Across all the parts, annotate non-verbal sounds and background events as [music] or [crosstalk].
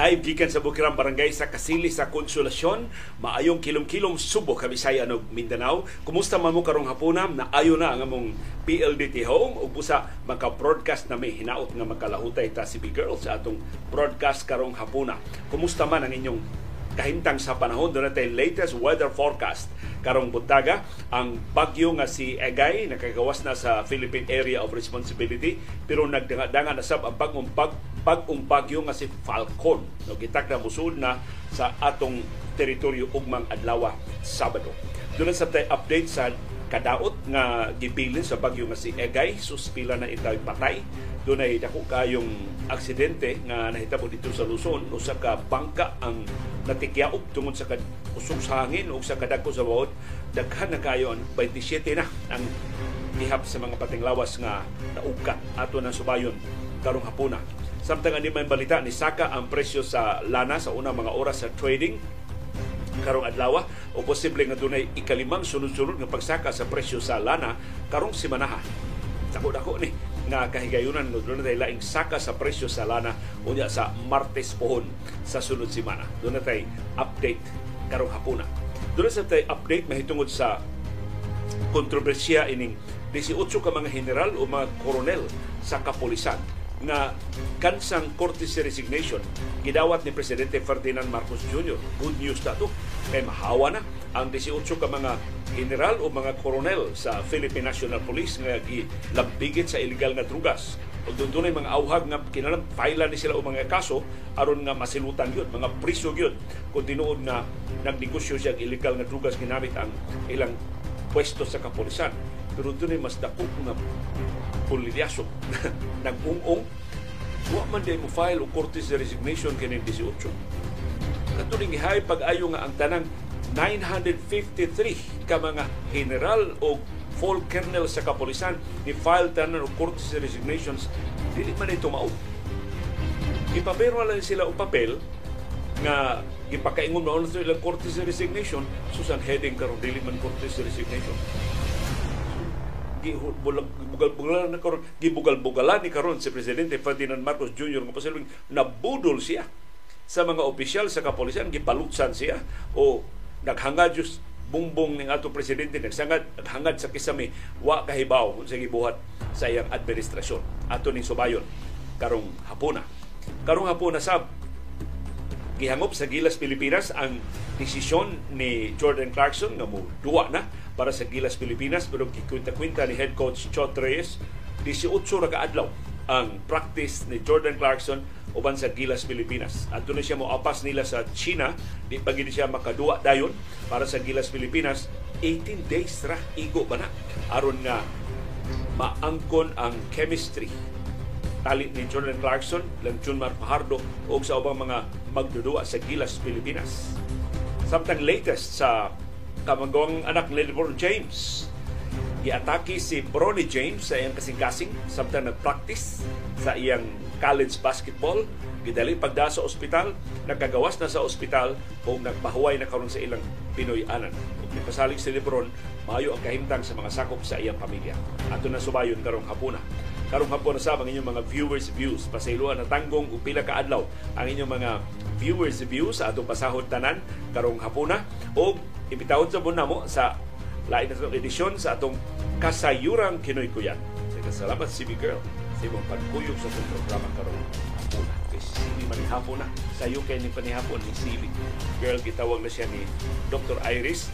Live gikan sa Bukirang Barangay sa Kasili sa Konsolasyon. Maayong kilom-kilom Subo, Kabisaya ug Mindanao. Kumusta man mo karong hapuna? Naayo na ang among PLDT home ug busa maka-broadcast na may hinaot nga makalahutay ta si Big Girl sa atong broadcast karong hapuna. Kumusta man ang inyong kahimtang sa panahon doon natin latest weather forecast. Karong buntaga ang bagyo nga si Egay nakagawas na sa Philippine Area of Responsibility pero nagdanga na sab ang bagong pag bagong bagyo nga si Falcon. No gitak na musud na sa atong teritoryo ugmang adlaw Sabado. Doon sa update sa kadaot nga gibilin sa bagyo nga si Egay suspila na itay patay doon ay dako kayong aksidente nga nahitabo dito sa Luzon. Usa ka bangka ang natikyaog tungod sa usok sa hangin o sa kadagko sa bawod daghan na kayo 27 na ang ihap sa mga patinglawas nga naukat ato na subayon karong hapuna. Samtang ani may balita ni saka ang presyo sa lana sa unang mga oras sa trading karong adlaw. O posible nga dunay ikalimang sunod-sunod nga pagsaka sa presyo sa lana karong simanaha dako-dako ni nga kahigayunan no doon na laing saka sa presyo sa lana unya sa Martes pohon sa sunod semana. Doon na update karong hapuna. Doon sa tay update mahitungod sa kontrobersiya ining 18 ka mga general o mga koronel sa kapulisan nga kansang courtesy resignation gidawat ni Presidente Ferdinand Marcos Jr. Good news na to. Kay mahawa na ang 18 ka mga general o mga koronel sa Philippine National Police nga gilambigit sa illegal nga drugas. O doon doon mga auhag nga kinalang file ni sila o mga kaso aron nga masilutan yun, mga priso yun. Kung tinuod na nagnegosyo siya illegal nga drugas ginamit ang ilang pwesto sa kapulisan. Pero doon mas dako nga pulilyasok [laughs] nag-ung-ung. Wa man day mo file o courtesy resignation kini 18 katuling gihay pag-ayo nga ang tanang 953 ka mga general o full colonel sa kapulisan ni file tanan og courtesy resignations. Dili man ito mao. Ipapero lang sila og papel nga gipakaingon na sa ilang courtesy resignation. Susan heading karon dili man courtesy resignation gibugal-bugalan na karon gibugal-bugalan ni karon si presidente Ferdinand Marcos Jr. nga pasalubing nabudol siya sa mga opisyal sa kapulisan gipalutsan siya o naghangad just bumbong ning ato presidente nagsangad naghangad sa kisame wa kahibaw sa gibuhat sa iyang administrasyon ato ning subayon karong hapuna karong hapuna sab gihangop sa Gilas Pilipinas ang desisyon ni Jordan Clarkson nga mo duwa na para sa Gilas Pilipinas pero gikwinta-kwinta ni head coach Chot Reyes 18 ra kaadlaw ang practice ni Jordan Clarkson uban sa Gilas Pilipinas. At doon siya mo apas nila sa China, di pa siya makaduwa dayon para sa Gilas Pilipinas. 18 days ra igo ba na aron nga maangkon ang chemistry tali ni Jordan Clarkson, lang Junmar Fajardo o sa ubang mga magdudua sa Gilas, Pilipinas. Samtang latest sa kamagawang anak ni LeBron James, giatake si Bronny James sa iyang kasing-kasing samtang nag-practice sa iyang college basketball. Gidali pagda sa ospital nagkagawas na sa ospital o nagpahuway na karon sa ilang Pinoy anan ug nipasalig si Lebron maayo ang kahimtang sa mga sakop sa iyang pamilya. Ato na subayon karong hapuna. Karong hapon sa ang inyong mga viewers views pasayloan na tanggong ug pila ka adlaw ang inyong mga viewers views sa atong pasahod tanan karong hapuna. O ibitawon sa mo sa lain na edisyon sa atong kasayurang Kinoy Kuyan. Salamat CB Girl sa imong pagkuyog sa itong programa karong hapuna. Kasi hindi man hapon na. Sa iyo kay ni panihapon ni CB. Girl, gitawag na siya ni Dr. Iris.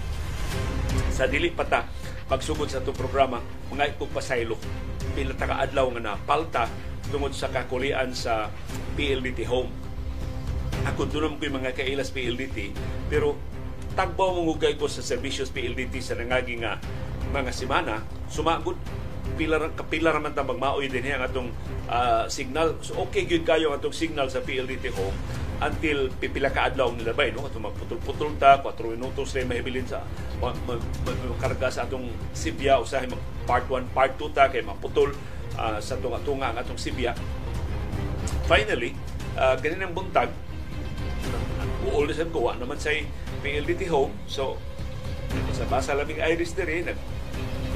Sa dili pata, pagsugod sa itong programa, mga ipagpasaylo pila ta adlaw nga napalta tungod sa kakulian sa PLDT home. Ako dunom ko yung mga kailas PLDT pero tagbaw mo hugay ko sa servisyos PLDT sa nangagi nga mga semana. Sumagod pila kapila raman ta magmaoy din ang atong uh, signal. So okay gyud kayo ang atong signal sa PLDT home until pipila ka adlaw nila bay no? Ato magputol-putol ta 4 minutos na mahibilin sa magkarga sa atong Sibya usahay mag part 1 part 2 ta kay maputol uh, sa tunga-tunga ang atong Sibya finally uh, ganin ang buntag uol sa ko naman say PLDT home. So sa basa laming iris diri nag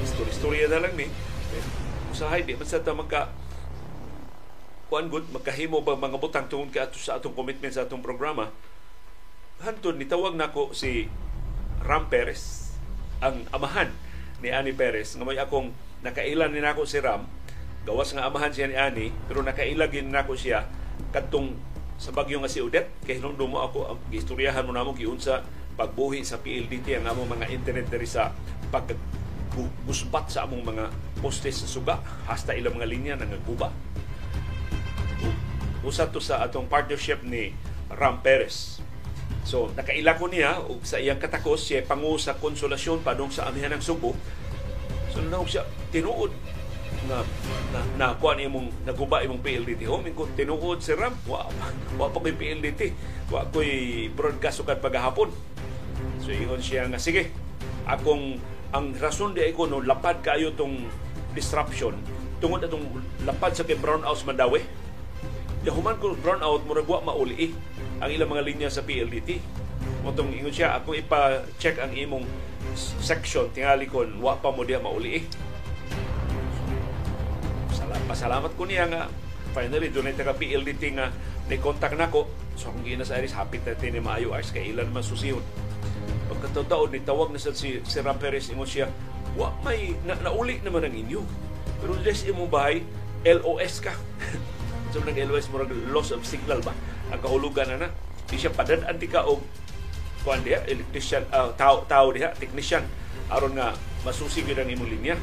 story-storya na lang ni. Usahay di man sa ta magka kuan gud magkahimo ba mga butang tungod ka sa atong commitment sa atong programa. Hantod nitawag nako si Ram Perez ang amahan ni Ani Perez. Nga may akong nakailan ni nako si Ram. Gawas nga amahan siya ni Ani pero nakailag din nako siya kadtong sa bagyo nga si Odette kay hinumdum mo ako gistoryahan mo namo giunsa pagbuhi sa PLDT ang among mga internet diri sa pag busbat sa among mga postes sa suga hasta ilang mga linya nga guba usa to sa atong partnership ni Ram Perez. So, nakaila ko niya ug sa iyang katakos siya pangu sa konsolasyon padung sa amihan ng Subo. So, na siya tinuod na na, na kuan imong naguba imong PLDT home ko tinuod si Ram. Wa wa pa ko'y PLDT wa ko'y broadcast ukad pagahapon so ingon siya nga sige akong ang rason di ko no lapad kayo tong disruption. Tungod atong lapad sa kay brown house madawi Yahuman ko brown out, murag wa mauli eh, ang ilang mga linya sa PLDT. Motong ingon siya, ako ipa-check ang imong section, tingali ko, wa pa mo diya mauli eh. Salamat, pasalamat ko niya nga, finally, doon ay taga PLDT nga ni-contact na ko. So, kung gina sa Iris, happy na ni maayo Ars, kay ilan man susihon. Pagkataon, nitawag na sa si, si Ram Perez, ingon siya, wa may, na, nauli naman ang inyo. Pero less imong bahay, LOS ka. [laughs] So nang LOS mo loss of signal ba? Ang kahulugan na na. Di siya padadaan ti ka og kuan diha electrician uh, tao tao diha technician aron nga masusi gyud ang imong linya.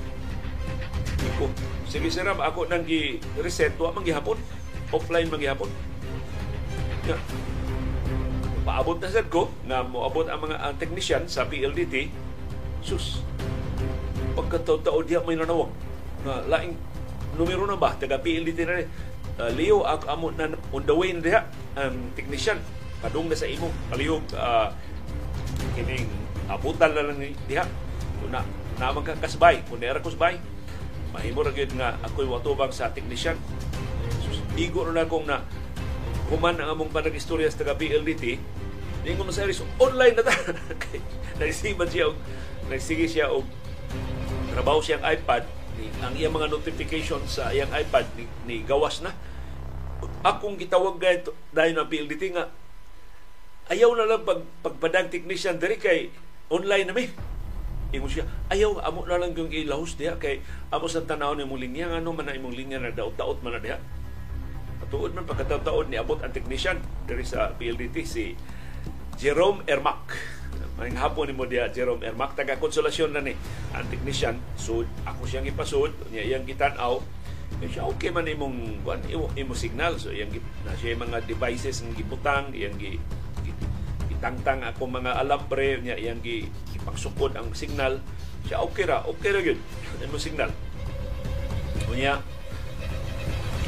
Iko, sige sir, ako nang gi reset wa man gihapon. Offline man gihapon. Yeah. Paabot na ko nga moabot ang mga ang technician sa PLDT. Sus. Pagkataon-taon diha may nanawag na laing numero na ba taga PLDT na rin uh, Leo ako amo na on the way na ang technician padung na sa imo palihog uh, kining abutan na lang diha na naman ka kasbay kung nera ko sabay mahimo ra nga ako'y watubang sa technician igo na kong na human ang among panag-istorya sa taga BLDT Ningon mo sa Iris, online na ta. [laughs] Nagsiman siya og nagsige siya og trabaho siyang iPad. Ni ang iyang mga notification sa iyang iPad ni, ni gawas na. Akong gitawag gayto dahil na PLDT nga ayaw na lang pag pagpadang technician diri kay online na mi Ingon siya, ayaw, amo na lang yung ilahos diha kay amo sa tanaw ni mong linya, ano man na imong linya na daot-daot man na diha. Patuod man pagkataon ni abot ang technician diri sa PLDT si Jerome Ermac. May hapon ni mo diha Jerome Ermac taga konsolasyon na ni ang technician. So ako siyang ipasud, niya iyang gitan-aw eh, siya okay man imong imo, imo signal so iyang na siya mga devices ng gibutang iyang gi, gitangtang ako mga alambre niya iyang gi ipagsukod ang signal. Siya okay ra okay ra gyud [laughs] imo signal. Unya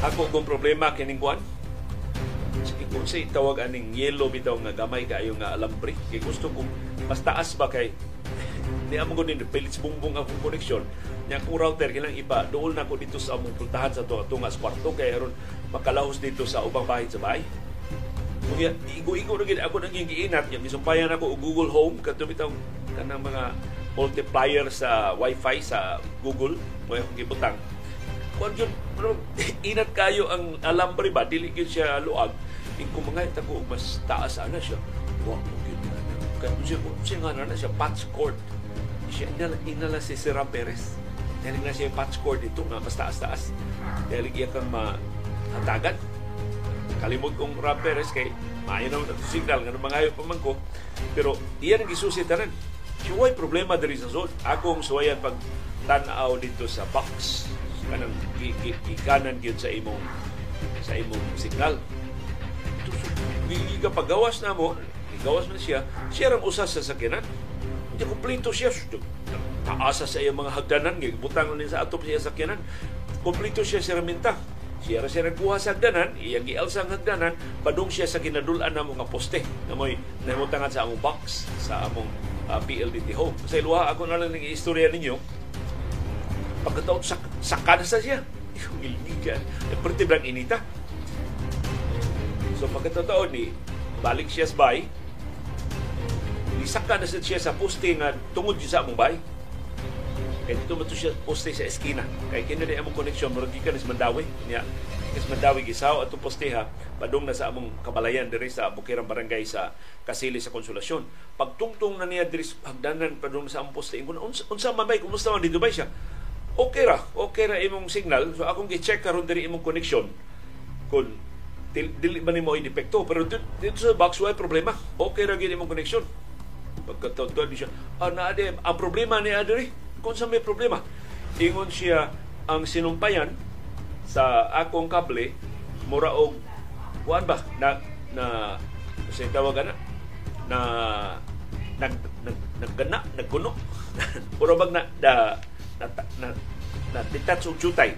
ako kung problema kining kuan sige kung say tawag aning yellow bitaw nga gamay kaayo nga alambre kay gusto ko mas taas ba kay [laughs] di amo ko din pilit bumbong akong koneksyon. Nya kung router kilang iba dool na ko dito sa among puntahan sa to tungas kwarto kay aron makalahos dito sa ubang bahay sa bahay Kaya igo-igo na gid ako nang giinat yung gisumpayan ako og Google Home kadto bitaw kanang mga multiplier sa wifi sa Google mo yung gibutang kung yun inat kayo ang alambre ba dili gyud siya luag. Kung mga tako mas taas ana siya. Wa mo gyud na kaya siya siya nga na siya patch cord. Siya inala, inala si Sir Perez dahil na siya patch cord dito nga mas taas-taas. Dahil iya kang mahatagan. Kalimot kong Rob Perez kay maayo naman ang signal nga mga pa man ko. Pero iyan ang gisusi tanan. Siya problema diri sa zone. Akong suwayan pag tanaw dito sa box kanang ikanan gyud sa imong sa imong signal. Ka pagawas na mo, gawas na siya, siya ram usas sa sakyanan. Hindi kumpleto siya taasa sa iyang mga hagdanan butang ni sa atop siya sakyanan kompleto siya sa raminta siya ra siya nagkuha sa hagdanan iyang gialsa ang hagdanan padung siya sa ginadulan na mga poste. Na mo'y nahimutangan sa among box sa among uh, ah, PLDT home. Sa iluha ako na lang ng istorya ninyo. Pagkataon sa sakana sa siya. Ilgigan perti blang inita. So pagkataon ni balik siya sa bay Isaka na siya sa poste nga tungod sa among bay Kaya dito mo siya poste sa eskina. Kaya kina di among koneksyon, murag gikan is Mandawi. Niya, Kasi mandawi gisaw at posteha padung na sa among kabalayan diri sa Bukirang Barangay sa Kasili sa Konsolasyon. Pagtungtong na niya diri hagdanan padung sa among poste kun unsa, unsa man bay kumusta man di Dubai siya. Okay ra, okay ra imong signal. So akong gi-check karon diri imong connection kun dili man nimo depekto pero dito sa box why problema. Okay ra gyud imong connection. Pagkataon di siya, ah, na ang problema ni Adri, kung sa may problema, ingon siya ang sinumpayan sa akong kable mura og kuan ba na na sa tawag na na nag nag naggana nagkuno [laughs] puro bag na da na na, na detach og jutay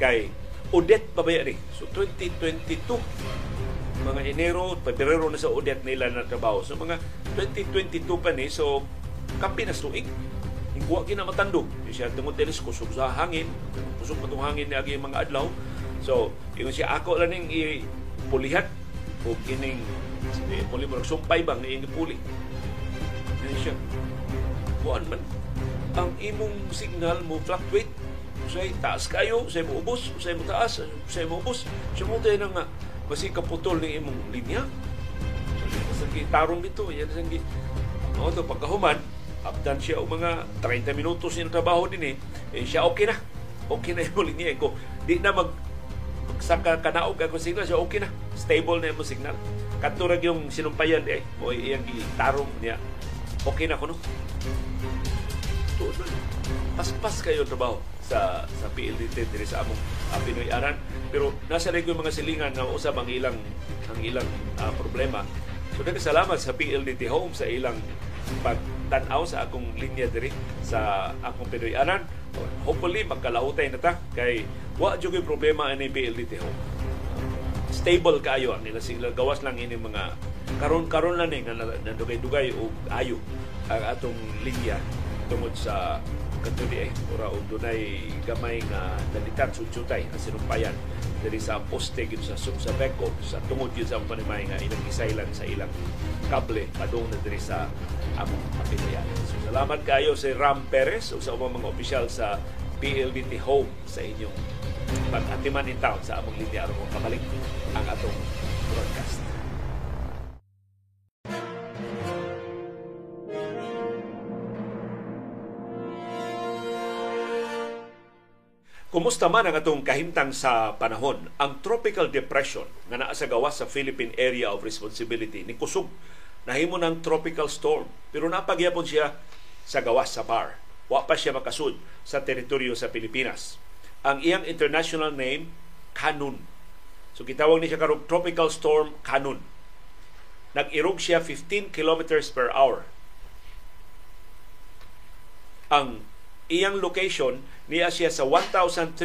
kay Odette pa ni? So 2022 mga Enero, Pebrero na sa Odette nila na trabaho. So mga 2022 pa ni so kampi na tuig Hingwa kina matandog. Siya tungod teles kusog sa hangin. Kusog pa hangin agi mga adlaw. So, ingon siya ako lang ning ipulihat o kining eh, puli mo sumpay bang ni puli. Yan siya. Kuan man ang imong signal mo fluctuate say taas kayo, say mo ubos, say mo taas, say mo ubos. Siya mo tayo nga basi kaputol ni imong linya. Sa tarong dito, yan sa o to pagkahuman, Abdan siya o mga 30 minutos yung trabaho din eh. eh siya okay na. Okay na yung linya. Ko, di na mag saka kanaog ako signal siya okay na. Stable na yung signal. Katurag yung sinumpayan eh. O iyang gitarong niya. Okay na ko no. Paspas kayo trabaho sa sa PLDT diri sa among uh, Pinoy Aran pero nasa rin yung mga silingan na usab ang ilang ang ilang uh, problema so salamat sa PLDT Home sa ilang pagtanaw sa akong linya diri sa akong Pinoyanan. Hopefully magkalahutay na ta kay wa jud problema ani PLDT ho. Stable kayo ang nila sila gawas lang ini mga karon karon lang ni nga nadugay-dugay og ayo ang atong linya tungod sa katuli eh ora og dunay gamay nga dalitan sutsutay ang sinumpayan diri sa poste gid sa sa beko sa tungod gyud sa panimay nga ilang isaylan sa ilang kable padung na diri sa among kapitayan. So salamat kayo si Ram Perez o sa mga opisyal sa PLDT Home sa inyong pag-atiman in town sa among linya aron kabalik ang atong broadcast. Kumusta man ang atong kahimtang sa panahon? Ang tropical depression nga naa sa gawas sa Philippine Area of Responsibility ni kusog nahimo ng tropical storm pero napagyapon siya sa gawas sa bar. Wa pa siya makasud sa teritoryo sa Pilipinas. Ang iyang international name Kanun. So gitawag ni siya karong tropical storm Kanun. Nag-irog siya 15 kilometers per hour. Ang iyang location niya siya sa 1,300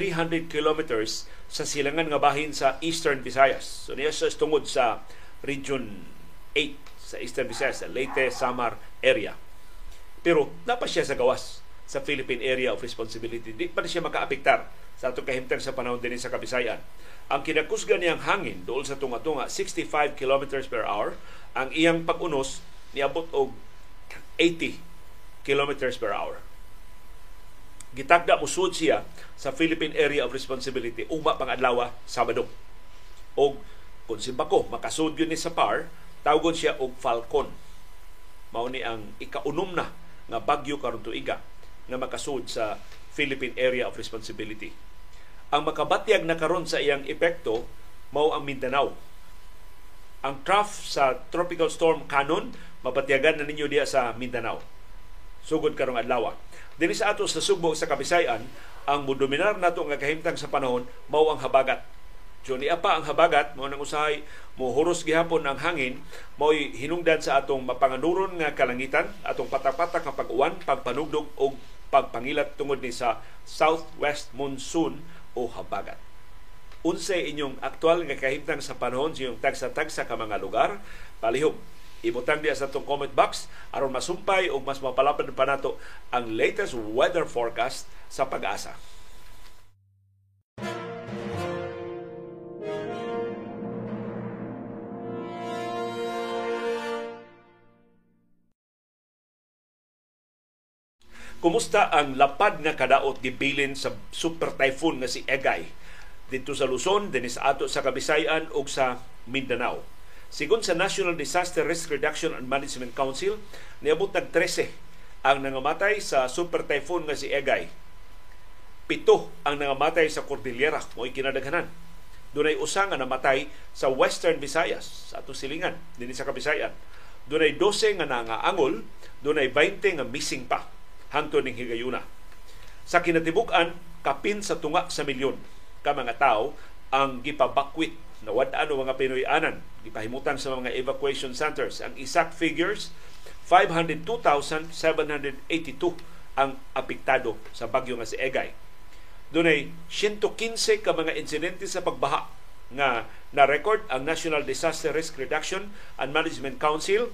kilometers sa silangan nga bahin sa Eastern Visayas. So niya siya tungod sa Region 8 sa Eastern Visayas, sa Leyte, Samar area. Pero napa siya sa gawas sa Philippine Area of Responsibility. Di pa siya makaapektar sa atong kahimtang sa panahon din sa Kabisayan. Ang kinakusga niyang hangin dool sa tunga-tunga 65 kilometers per hour. Ang iyang pag-unos niabot og 80 kilometers per hour gitagda mo sud siya sa Philippine Area of Responsibility ugma pang adlaw Sabado. Og kung si Bako makasud yun ni sa PAR, tawgon siya og Falcon. Mao ni ang ikaunom na nga bagyo karon tuiga nga makasud sa Philippine Area of Responsibility. Ang makabatyag na karon sa iyang epekto mao ang Mindanao. Ang trough sa tropical storm Canon mabatyagan na ninyo diya sa Mindanao. Sugod karong adlaw Dili sa atos sa Sugbo sa Kabisayan, ang mudominar nato nga kahimtang sa panahon mao ang habagat. So ni apa ang habagat mo nang usahay mo huros gihapon ang hangin mo hinungdan sa atong mapanganuron nga kalangitan, atong patak-patak nga pag-uwan, pagpanugdog o pagpangilat tungod ni sa southwest monsoon o habagat. Unsay inyong aktual nga kahimtang sa panahon sa inyong tagsa-tagsa ka mga lugar, palihog Ibutang diya sa itong comment box aron masumpay o mas mapalapad pa nato ang latest weather forecast sa pag-asa. Kumusta ang lapad nga kadaot gibilin sa super typhoon nga si Egay dito sa Luzon, dinis ato sa Kabisayan ug sa Mindanao. Sigon sa National Disaster Risk Reduction and Management Council, niabot nag 13 ang nangamatay sa super typhoon nga si Egay. Pito ang nangamatay sa Cordillera, mo'y kinadaghanan. Dunay usa nga namatay sa Western Visayas, sa atong silingan, dinhi sa Kabisayan. Dunay 12 nga nangaangol, dunay 20 nga missing pa hangtod ning higayuna. Sa kinatibuk-an, kapin sa tunga sa milyon ka mga tao ang gipabakwit na wad-ano mga Pinoy-anan. Gipahimutan sa mga evacuation centers ang exact figures 502,782 ang apektado sa bagyo nga si Egay. Dunay 115 ka mga insidente sa pagbaha nga na-record ang National Disaster Risk Reduction and Management Council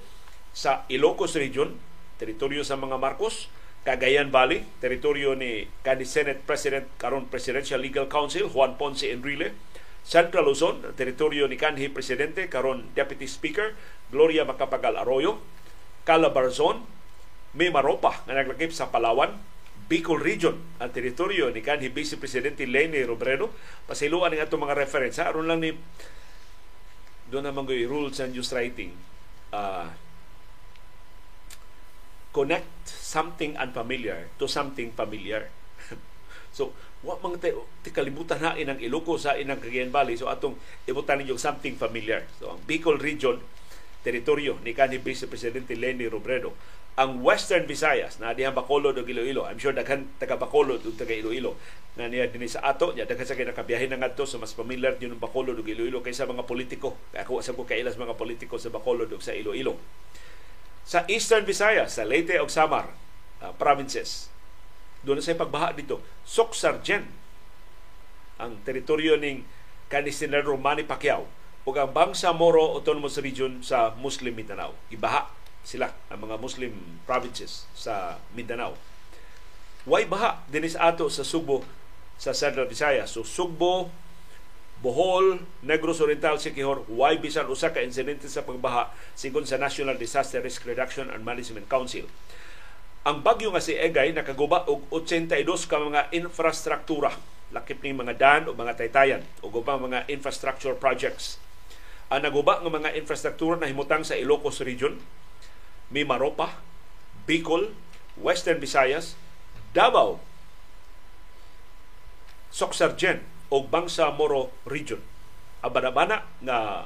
sa Ilocos Region, teritoryo sa mga Marcos, Cagayan Valley, teritoryo ni kanhi Senate President karon Presidential Legal Council Juan Ponce Enrile, Central Luzon, teritoryo ni kanhi Presidente karon Deputy Speaker Gloria Macapagal Arroyo, Calabarzon, Mimaropa nga naglakip sa Palawan, Bicol Region, ang teritoryo ni kanhi Vice Presidente Leni Robredo. Pasiluan ng atong mga reference. Aron lang ni doon naman ko rules and news writing. Uh, connect something unfamiliar to something familiar. [laughs] so, wa mang te, te kalibutan na inang Iloco sa inang Cagayan Valley. So, atong ibutan ninyo something familiar. So, ang Bicol Region, teritoryo ni kanhi Vice Presidente Lenny Robredo. Ang Western Visayas, na diha Bacolod ug Iloilo. I'm sure daghan taga Bacolod ug taga Iloilo na niya dinhi sa ato, niya daghan sa kay nakabiyahe na ngadto so mas familiar yun ng Bacolod ug Iloilo kaysa mga politiko. Ako sa ko kailas mga politiko sa Bacolod ug sa Iloilo sa Eastern Visayas, sa Leyte ug Samar uh, provinces. Doon sa pagbaha dito. Soksargen ang teritoryo ning kanis Senador Manny Pacquiao ug ang Bangsamoro Autonomous Region sa Muslim Mindanao. Ibaha sila ang mga Muslim provinces sa Mindanao. Way baha dinis ato sa Subo sa Central Visayas. So Sugbo, Bohol, Negros Oriental, Siquijor, way bisan usa ka insidente sa pagbaha sigon sa National Disaster Risk Reduction and Management Council. Ang bagyo nga si Egay nakaguba og 82 ka mga infrastruktura, lakip ning mga dam o mga taytayan o ubang mga infrastructure projects. Ang naguba nga mga infrastruktura na himutang sa Ilocos Region, Mimaropa, Bicol, Western Visayas, Davao, Soxargen, o Bangsa Moro Region. Abanabana nga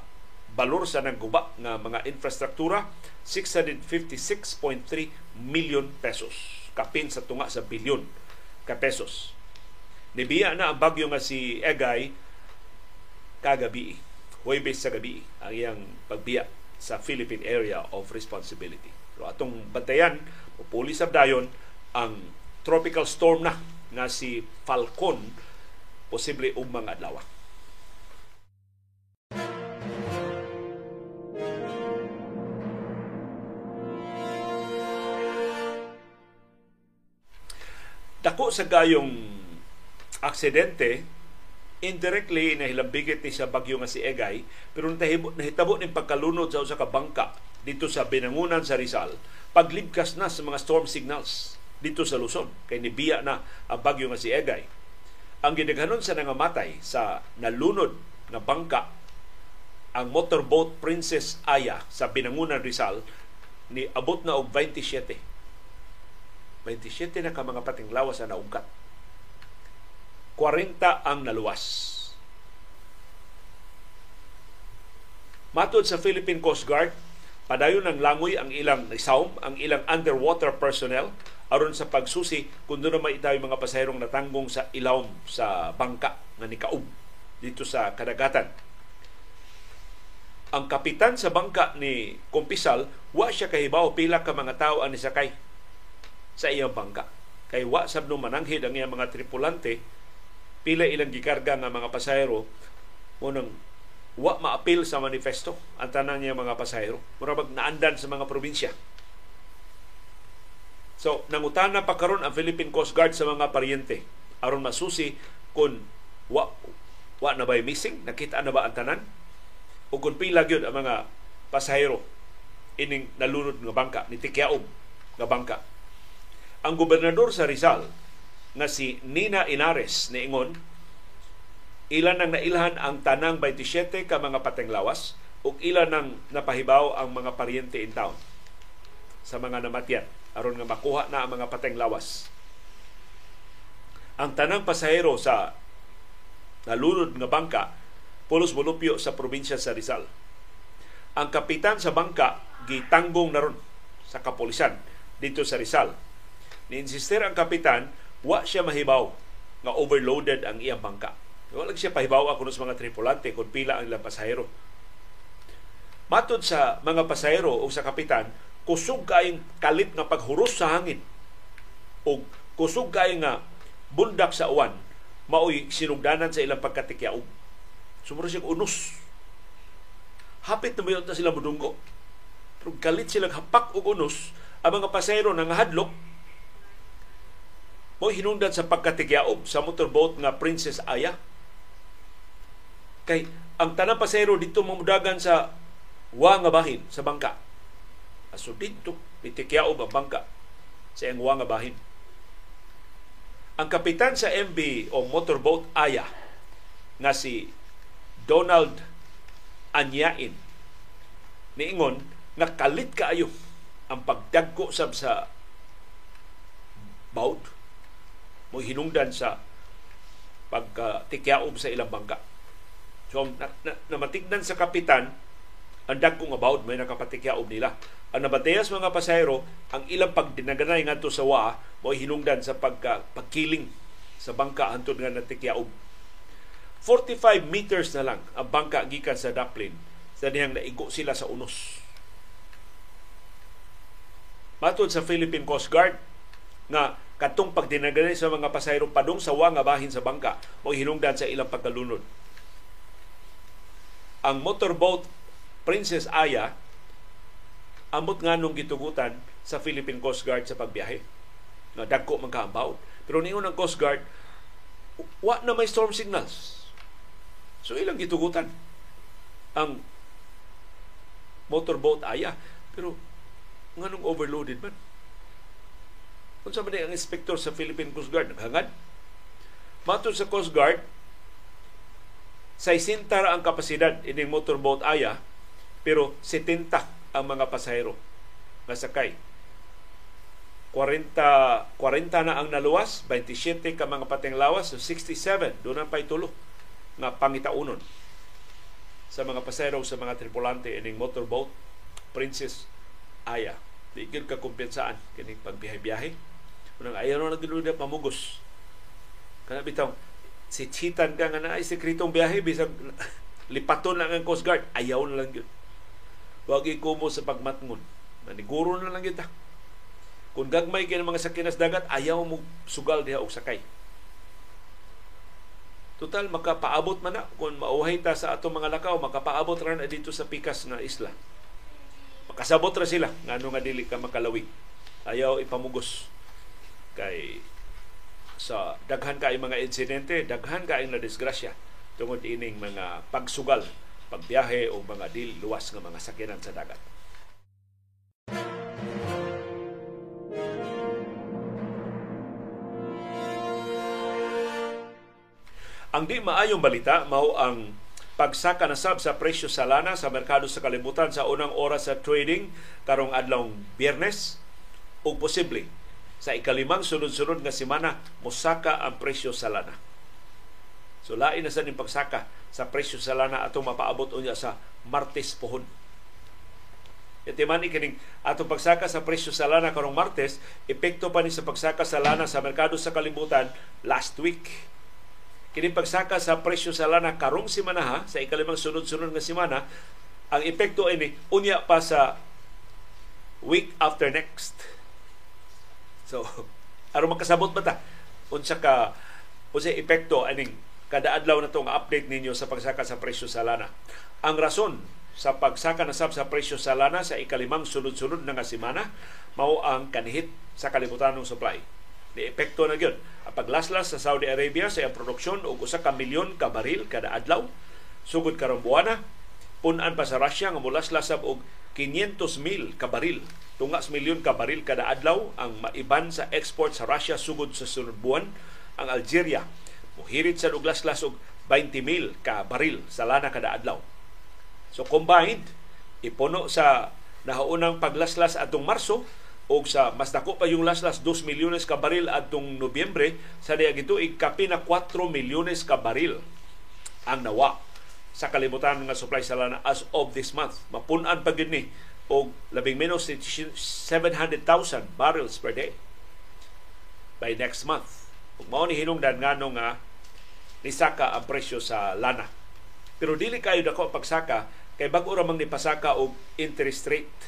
balor sa nagguba nga mga infrastruktura 656.3 million pesos kapin sa tunga sa bilyon ka pesos nibiya na ang bagyo nga si Egay kagabi Huwebes sa gabi ang iyang pagbiya sa Philippine Area of Responsibility. Pero atong bantayan, pupuli sa dayon ang tropical storm na nga si Falcon posible mga adlaw. Dako sa gayong aksidente indirectly na hilambigit ni sa bagyo nga si Egay pero nahitabo ning pagkalunod sa usa ka bangka dito sa binangunan sa Rizal paglibkas na sa mga storm signals dito sa Luzon kay nibiya na ang bagyo nga si Egay ang gidaghanon sa nangamatay sa nalunod na bangka ang motorboat Princess Aya sa Binangunan Rizal ni abot na og 27. 27 na ka mga pating lawas na naungkat. 40 ang naluwas. Matod sa Philippine Coast Guard, padayon ng langoy ang ilang isawm, ang ilang underwater personnel aron sa pagsusi kung doon naman itaw mga pasaherong natanggong sa ilawom sa bangka nga ni Kaub dito sa kadagatan. Ang kapitan sa bangka ni Kumpisal, wa siya kahibaw pila ka mga tao ang nisakay sa iyang bangka. Kay wa sab no mananghid ang iyang mga tripulante pila ilang gikarga nga mga pasahero mo nang wa maapil sa manifesto ang tanang niya mga pasahero. Murabag naandan sa mga probinsya So, nangutana pa karon ang Philippine Coast Guard sa mga paryente aron masusi kung wa, wa na ba missing, nakita na ba ang tanan? O kung pila gyud ang mga pasahero ining nalunod nga bangka ni Tikyaob nga bangka. Ang gobernador sa Rizal nga si Nina Inares niingon Ilan ang nailhan ang tanang 27 ka mga pateng lawas ug ilan ang napahibaw ang mga paryente in town sa mga namatyan aron nga makuha na ang mga pateng lawas. Ang tanang pasahero sa nalunod nga bangka pulos mulupyo sa probinsya sa Rizal. Ang kapitan sa bangka gitanggong na ron sa kapolisan dito sa Rizal. Niinsister ang kapitan, wa siya mahibaw nga overloaded ang iyang bangka. Wala siya pahibaw ako sa mga tripulante kung pila ang ilang pasahero. Matod sa mga pasahero o sa kapitan, kusog kaayong kalit nga paghuros sa hangin o kusog kaayong nga bundak sa uwan maoy sinugdanan sa ilang pagkatikyaog. Sumuro siyang unos. Hapit na mayon na sila mudunggo. Pero galit silang hapak og unos, ang mga pasayro nang hadlok mo hinungdan sa pagkatigyaob sa motorboat nga Princess Aya. Kay ang tanang pasayro dito mamudagan sa wa nga bahin sa bangka. Aso dito itikyaob ang bangka sa iyang wa nga bahin. Ang kapitan sa MB o motorboat Aya nga si Donald Anyain niingon nga kalit kaayo ang pagdagko sab sa boat mo hinungdan sa pagtikyaob sa ilang bangka. So na, na, namatignan sa kapitan ang dagko nga bawd may nakapatikyaob nila. Ang nabatayas mga pasahero, ang ilang pagdinaganay ngadto sa wa mo hinungdan sa pagka, pagkiling sa bangka hantod nga natikyaob 45 meters na lang ang bangka gikan sa Dublin sa dihang naigo sila sa unos. Matod sa Philippine Coast Guard nga katong pagdinaganay sa mga pasayro padung sa wa nga bahin sa bangka mo hinungdan sa ilang pagkalunod. Ang motorboat Princess Aya ambot nga nung gitugutan sa Philippine Coast Guard sa pagbiyahe. Nga dagko. Pero niyon ang Coast Guard wa na may storm signals So ilang gitugutan ang motorboat aya. Pero nganong overloaded man? Kung sa ang inspektor sa Philippine Coast Guard, naghangad. Matod sa Coast Guard, sa isintara ang kapasidad ining motorboat aya, pero 70 ang mga pasahero nga sakay. 40 40 na ang naluwas, 27 ka mga pating lawas, so 67 doon ang paitulo nga pangitaunon sa mga pasero sa mga tripulante ining motorboat Princess Aya. Di ka kumpensaan kini pagbiyahe-biyahe. Unang ayaw na nagduluda pamugos. Kana bitaw si Chitan ka nga naay sekretong biyahe bisag [laughs] lipaton lang ang Coast Guard, ayaw na lang yun. Huwag ikumo sa pagmatngon. Maniguro na lang yun ta. Kung gagmay kay mga sakinas dagat, ayaw mo sugal diha og sakay. Total, makapaabot man na. Kung mauhay ta sa atong mga lakaw, makapaabot ra na dito sa pikas na isla. Makasabot ra sila. Nga nga dili ka makalawi. Ayaw ipamugos. Kay sa daghan kay mga insidente, daghan kay na disgrasya tungod ining mga pagsugal, pagbiyahe o mga dil luwas nga mga sakyanan sa dagat. Ang di maayong balita mao ang pagsaka na sab sa presyo sa lana sa merkado sa kalibutan sa unang oras sa trading karong adlong Biyernes o posible sa ikalimang sunod-sunod nga semana mosaka ang presyo sa lana. So lain na sa ning pagsaka sa presyo sa lana ato mapaabot unya sa Martes pohon. Iti man kining atong pagsaka sa presyo sa lana karong Martes, epekto pa ni sa pagsaka sa lana sa merkado sa kalibutan last week kini pagsaka sa presyo sa lana karong semana ha, sa ikalimang sunod-sunod nga semana, ang epekto ini unya pa sa week after next. So, aron makasabot ba ta? Unsa ka unsa epekto aning kada adlaw na tong update ninyo sa pagsaka sa presyo sa lana. Ang rason sa pagsaka na sab sa presyo sa lana sa ikalimang sunod-sunod nga semana mao ang kanihit sa kalibutanong supply ni epekto na gyud ang paglaslas sa Saudi Arabia sa iyang produksyon og usa ka milyon ka baril kada adlaw sugod karong buwana punan pa sa Russia nga mulaslas sab og 500 mil ka baril. Tungas milyon ka baril kada adlaw ang maiban sa export sa Russia sugod sa sunod buwan ang Algeria. Muhirit sa og laslas og 20,000 ka baril sa lana kada adlaw. So combined, ipuno sa nahaunang paglaslas atong Marso o sa mas dako pa yung laslas 2 milyones ka baril atong Nobyembre sa diya gito ikapi na 4 milyones ka baril ang nawa sa kalibutan nga supply sa lana as of this month. Mapunan pa gid ni og labing menos 700,000 barrels per day by next month. Ug mao ni hinungdan ngano nga nisaka ang presyo sa lana. Pero dili kayo dako pagsaka kay bag-o ra mang nipasaka og interest rate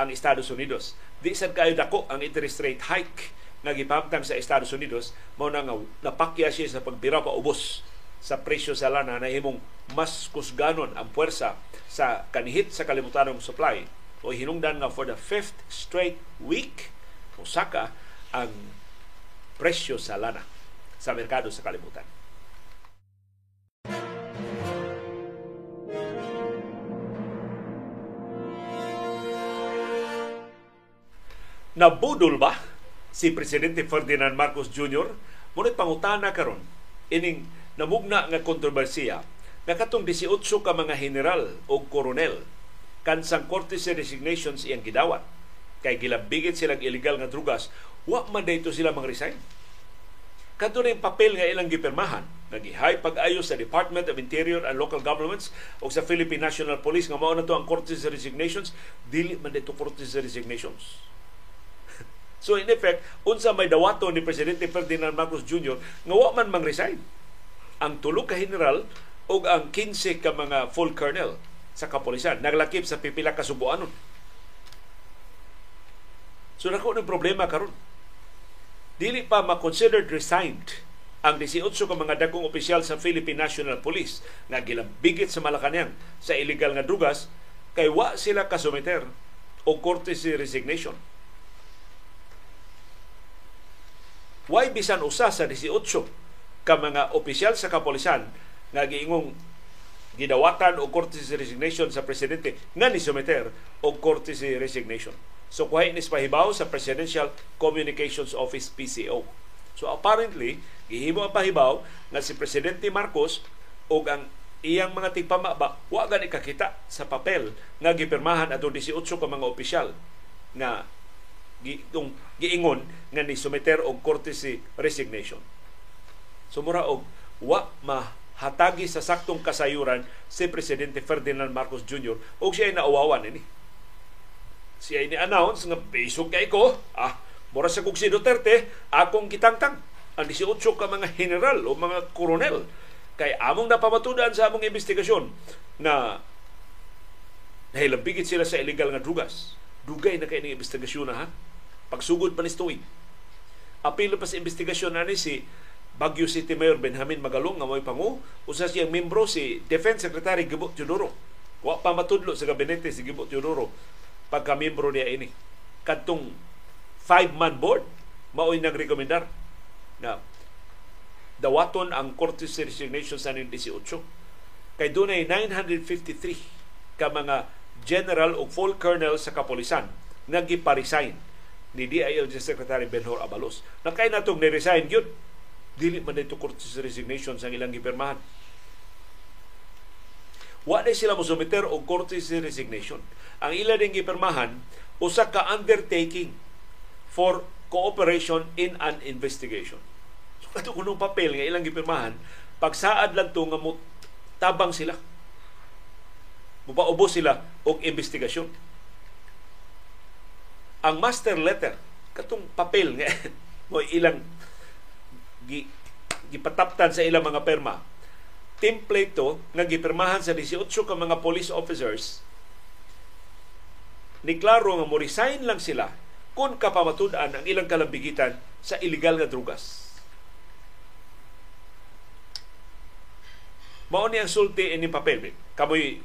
ang Estados Unidos. Di sad kayo dako ang interest rate hike nga gipamtang sa Estados Unidos mao na nga napakya siya sa pagbira pa ubos sa presyo sa lana na himong mas kusganon ang puwersa sa kanihit sa kalibutanong supply o hinungdan nga for the fifth straight week usaka ang presyo sa lana sa merkado sa kalibutan. Nabudol ba si Presidente Ferdinand Marcos Jr. Ngunit pangutana karon ining namugna nga kontrobersiya nga katong 18 ka mga general o koronel kansang courtesy resignations iyang gidawat kay gilabigit silang illegal nga drugas wa man dayto sila mang resign kadto na papel nga ilang gipirmahan nagihay pag-ayo sa Department of Interior and Local Governments o sa Philippine National Police nga mao na to ang courtesy resignations dili man dito courtesy resignations [laughs] So in effect, unsa may dawato ni Presidente Ferdinand Marcos Jr. nga wa man mang resign. Ang tulo ka general o ang 15 ka mga full colonel sa kapolisan naglakip sa pipila ka subuanon. So nako ng problema karon. Dili pa ma-considered resigned ang 18 ka mga dagkong opisyal sa Philippine National Police nga gilambigit sa Malacañang sa illegal nga drugas kay wa sila kasumiter o courtesy resignation Why bisan usa sa 18 ka mga opisyal sa kapolisan nga giingong gidawatan o courtesy resignation sa presidente nga ni someter o courtesy resignation. So kuhay ni pahibaw sa Presidential Communications Office PCO. So apparently, gihimo ang pahibaw nga si Presidente Marcos o ang iyang mga tigpamaba wa gani kakita sa papel nga gipirmahan ato 18 ka mga opisyal nga giingon nga ni sumeter og courtesy resignation. Sumura og wa mahatagi sa saktong kasayuran si Presidente Ferdinand Marcos Jr. o siya ay nauwawan ini. Siya ay ni-announce nga bisog kay ko, ah, mura sa kog si Duterte, akong kitangtang ang 18 ka mga general o mga koronel kay among napamatudan sa among investigasyon na nahilabigit sila sa illegal nga drugas. Dugay na kay ni investigasyon na ha Pagsugod pa ni. Apilo pa sa investigasyon na ni si Baguio City Mayor Benjamin Magalong nga may pangu usa siyang membro si Defense Secretary Gibo Teodoro. Wa pa matudlo sa gabinete si Gibo Teodoro pagka membro niya ini. Kadtong five-man board mao'y nagrekomendar na dawaton ang Cortes Resignation sa 18. Kay doon ay 953 ka mga general o full colonel sa kapolisan nga giparesign ni DILG Secretary Benhor Abalos. Nakay natong ni-resign yun. Dili man dito courtesy resignation sa ilang gipirmahan. Wa na sila mo sumiter og courtesy resignation. Ang ila ding gipirmahan usa ka undertaking for cooperation in an investigation. So [laughs] kato kunong papel nga ilang gipirmahan, pagsaad lang to nga tabang sila. Mupaubos sila og investigasyon ang master letter katong papel nga [laughs] mo ilang gi, gipataptan sa ilang mga perma template to nga gipirmahan sa 18 ka mga police officers ni klaro nga mo resign lang sila kung kapamatud-an ang ilang kalambigitan sa illegal nga drugas. Mao ni ang sulti ini papel. Kamoy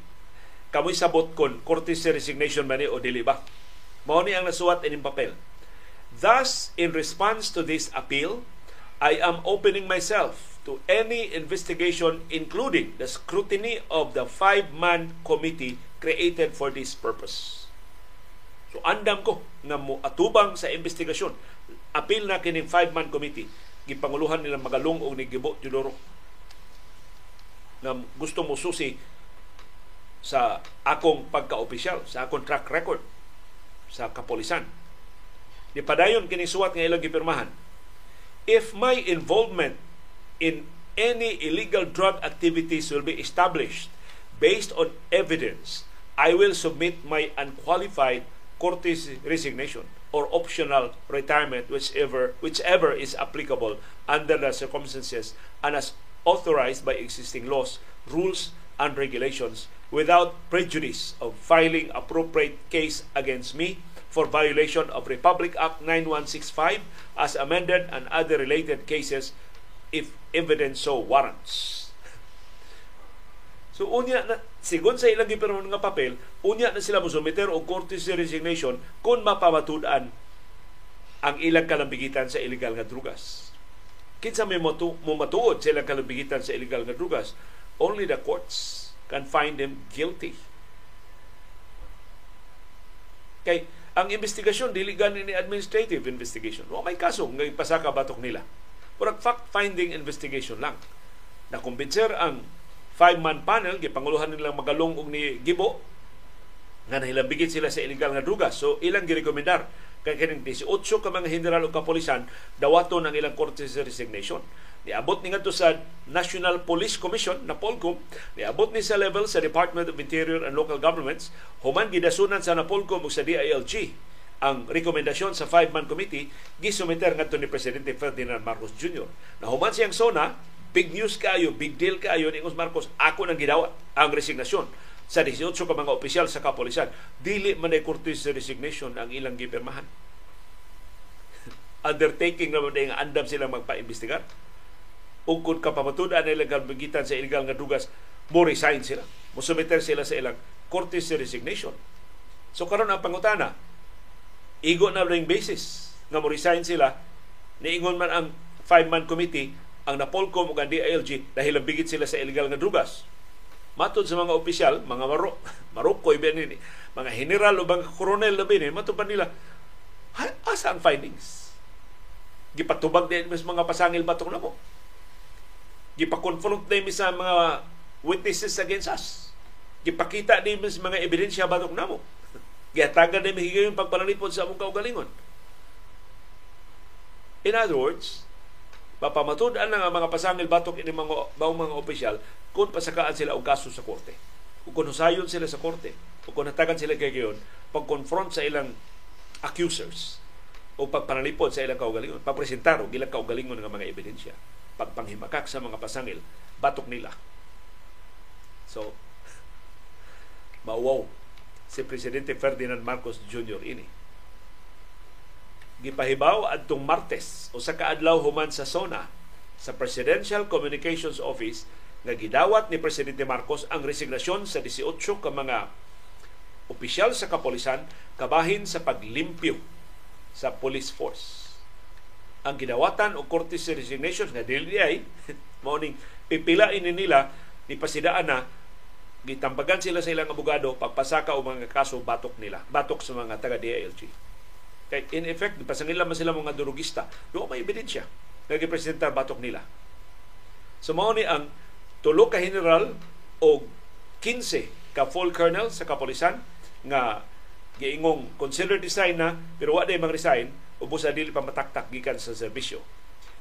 kamoy sabot kon courtesy resignation man ni o dili ba? Mao ni ang nasuwat ining papel. Thus, in response to this appeal, I am opening myself to any investigation including the scrutiny of the five-man committee created for this purpose. So andam ko nga mo atubang sa investigasyon. Appeal na kining five-man committee. Gipanguluhan nila Magalong o ni Gibo Teodoro. Pagka-membro niya ini. kadtong 5-man board, mao ni nagrekomendar na dawaton ang Cortes Resignation sa 18. nga gusto mo susi sa akong pagka-opisyal, sa akong track record sa kapolisan. Ni padayon kini suwat nga ilang gipirmahan. If my involvement in any illegal drug activities will be established based on evidence, I will submit my unqualified Cortes resignation or optional retirement whichever whichever is applicable under the circumstances and as authorized by existing laws, rules, and regulations without prejudice of filing appropriate case against me for violation of Republic Act 9165 as amended and other related cases if evidence so warrants. So unya na sigon sa ilang gipirmahan nga papel, unya na sila mosumiter og courtesy resignation kung mapamatud-an ang ilang kalambigitan sa illegal nga drugas. Kinsa may matu mo matuod sa ilang kalambigitan sa illegal nga drugas? Only the courts can find them guilty. Kay ang investigasyon dili ganin ni administrative investigation. Wa may kaso nga ipasaka batok nila. Murag fact-finding investigation lang. Nakumbinser ang five-man panel, gipanguluhan nilang magalong og ni Gibo, nga nahilambigit sila sa illegal nga drugas. So, ilang girekomendar kay kining 18 ka mga general o kapolisan dawaton ang ilang korte sa resignation. Niabot ni ngadto sa National Police Commission na Polcom, niabot ni sa level sa Department of Interior and Local Governments, human gidasunan sa Napolcom ug sa DILG ang rekomendasyon sa five-man committee gisumiter ngadto ni Presidente Ferdinand Marcos Jr. Na human siyang sona big news kayo, big deal kayo ni Marcos, ako nang gidawat ang resignasyon sa 18 ka mga opisyal sa kapolisan. Dili man ay sa resignation ang ilang gipirmahan. Undertaking naman nga andam sila magpa-imbestigar. Ug kung kapamatudan na ilang kalbigitan sa illegal nga dugas, mo resign sila. Mo sumiter sila sa ilang courtesy resignation. So karon ang pangutana, igo na ring basis nga mo resign sila, niingon man ang five-man committee ang Napolcom ug ang DILG dahil bigit sila sa illegal nga drugas. Matod sa mga opisyal, mga maro, marukoy ba nini, mga general o mga koronel na bini, matod pa nila, asa ang findings? Gipatubag din mas mga pasangil batong na mo. Gipakonfront din sa mga witnesses against us. Gipakita din mas mga ebidensya batong na mo. [laughs] Gihatagan din mahigay yung pagpalalipod sa among kaugalingon. In other words, Papamatud-an na nga mga pasangil batok ini mga baong mga opisyal kung pasakaan sila og kaso sa korte. O kung husayon sila sa korte, o kung natagan sila kay gayon, pag-confront sa ilang accusers o pagpanalipod sa ilang kaugalingon, pagpresentar og ilang kaugalingon nga mga ebidensya, pagpanghimakak sa mga pasangil, batok nila. So, [laughs] mauwaw si Presidente Ferdinand Marcos Jr. ini gipahibaw adtong Martes o sa kaadlaw human sa SONA sa Presidential Communications Office nga gidawat ni Presidente Marcos ang resignasyon sa 18 ka mga opisyal sa kapolisan kabahin sa paglimpyo sa police force. Ang gidawatan o courtesy resignation nga dili ay [laughs] mao ning pipilain ni nila ni pasidaan na gitambagan sila sa ilang abogado pagpasaka o mga kaso batok nila, batok sa mga taga DILG. Kay in effect, pasangil man sila mga durugista. Doon may ebidensya nga gipresentar batok nila. So ni ang tulo ka general o 15 ka full colonel sa kapolisan nga giingong considered resign na pero wa day mag-resign ubos sa dili pa mataktak gikan sa serbisyo.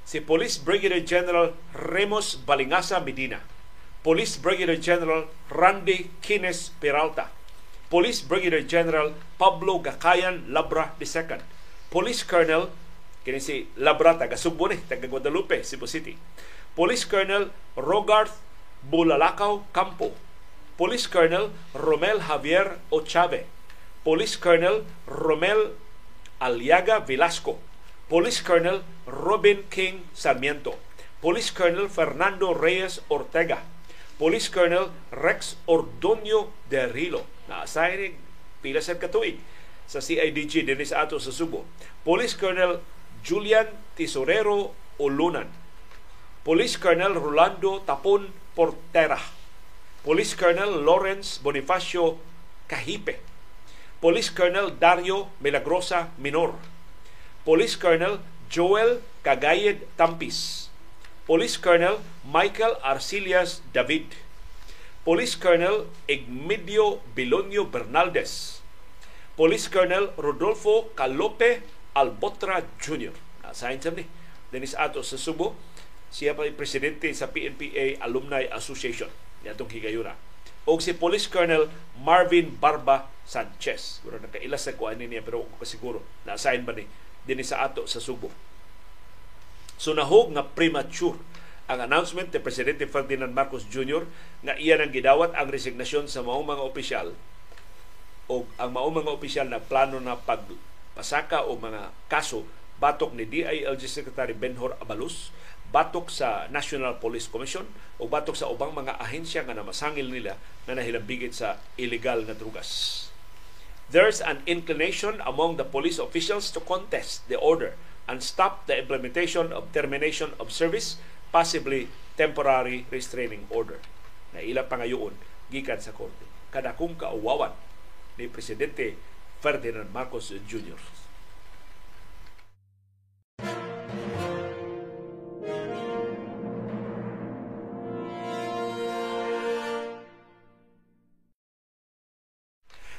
Si Police Brigadier General Remos Balingasa Medina, Police Brigadier General Randy Kines Peralta, Police Brigadier General Pablo Gakayan Labra II, Police Colonel kini si Labra taga Subo ni taga Guadalupe, Cebu City. Police Colonel Rogarth Bulalakaw Campo, Police Colonel Romel Javier Ochave, Police Colonel Romel Aliaga Velasco, Police Colonel Robin King Sarmiento, Police Colonel Fernando Reyes Ortega, Police Colonel Rex Ordonio de Rilo, na-assign ni pila sa katuig sa CIDG din sa ato sa Subo. Police Colonel Julian Tesorero Ulunan. Police Colonel Rolando Tapon Portera. Police Colonel Lawrence Bonifacio Kahipe. Police Colonel Dario Milagrosa Minor. Police Colonel Joel Cagayed Tampis. Police Colonel Michael Arcilias David Police Colonel Egmedio Bilonio Bernaldez, Police Colonel Rodolfo Calope Albotra Jr. Nasahin siya ni Dennis Ato sa Subo. Siya pa presidente sa PNPA Alumni Association. Yatong higayuna. O si Police Colonel Marvin Barba Sanchez. Pero nakailas sa kuan niya pero ako kasiguro na-assign ba ni Dennis Ato sa Subo. So nahog nga premature ang announcement ni Presidente Ferdinand Marcos Jr. nga iya nang gidawat ang resignasyon sa maong mga opisyal o ang maong mga opisyal na plano na pagpasaka o mga kaso batok ni DILG Secretary Benhor Abalos, batok sa National Police Commission o batok sa ubang mga ahensya nga namasangil nila na nahilambigit sa illegal na drugas. There's an inclination among the police officials to contest the order and stop the implementation of termination of service possibly temporary restraining order na ila pangayoon gikan sa korte. Kada kung kauwawan ni Presidente Ferdinand Marcos Jr.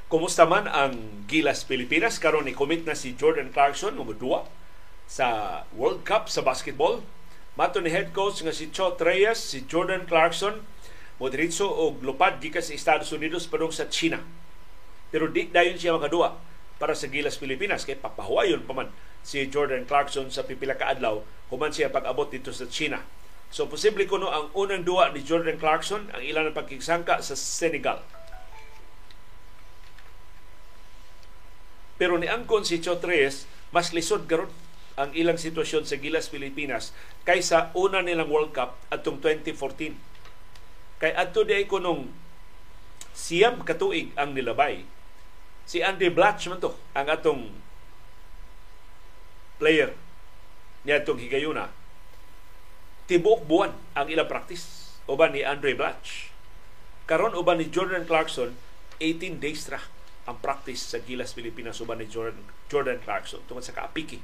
Kumusta man ang Gilas Pilipinas karon ni commit na si Jordan Clarkson numero sa World Cup sa basketball Mato ni head coach nga si Cho Reyes, si Jordan Clarkson, Modritso og lupad gikan sa Estados Unidos padung sa China. Pero di dayon siya makadua para sa Gilas Pilipinas kay papahuayon pa man si Jordan Clarkson sa pipila ka adlaw human siya pag-abot dito sa China. So posible kuno ang unang duwa ni Jordan Clarkson ang ilang pagkigsangka sa Senegal. Pero ni angkon si Cho Reyes, mas lisod garon ang ilang sitwasyon sa Gilas Pilipinas kaysa una nilang World Cup atong 2014. Kay adto di ko nung siyam katuig ang nilabay. Si Andy Blatch man to, ang atong player niya itong higayuna. Tibuok buwan ang ilang practice. Uban ni Andre Blatch. Karon uban ni Jordan Clarkson, 18 days ra ang practice sa Gilas Pilipinas uban ni Jordan, Jordan Clarkson tungkol sa kaapiki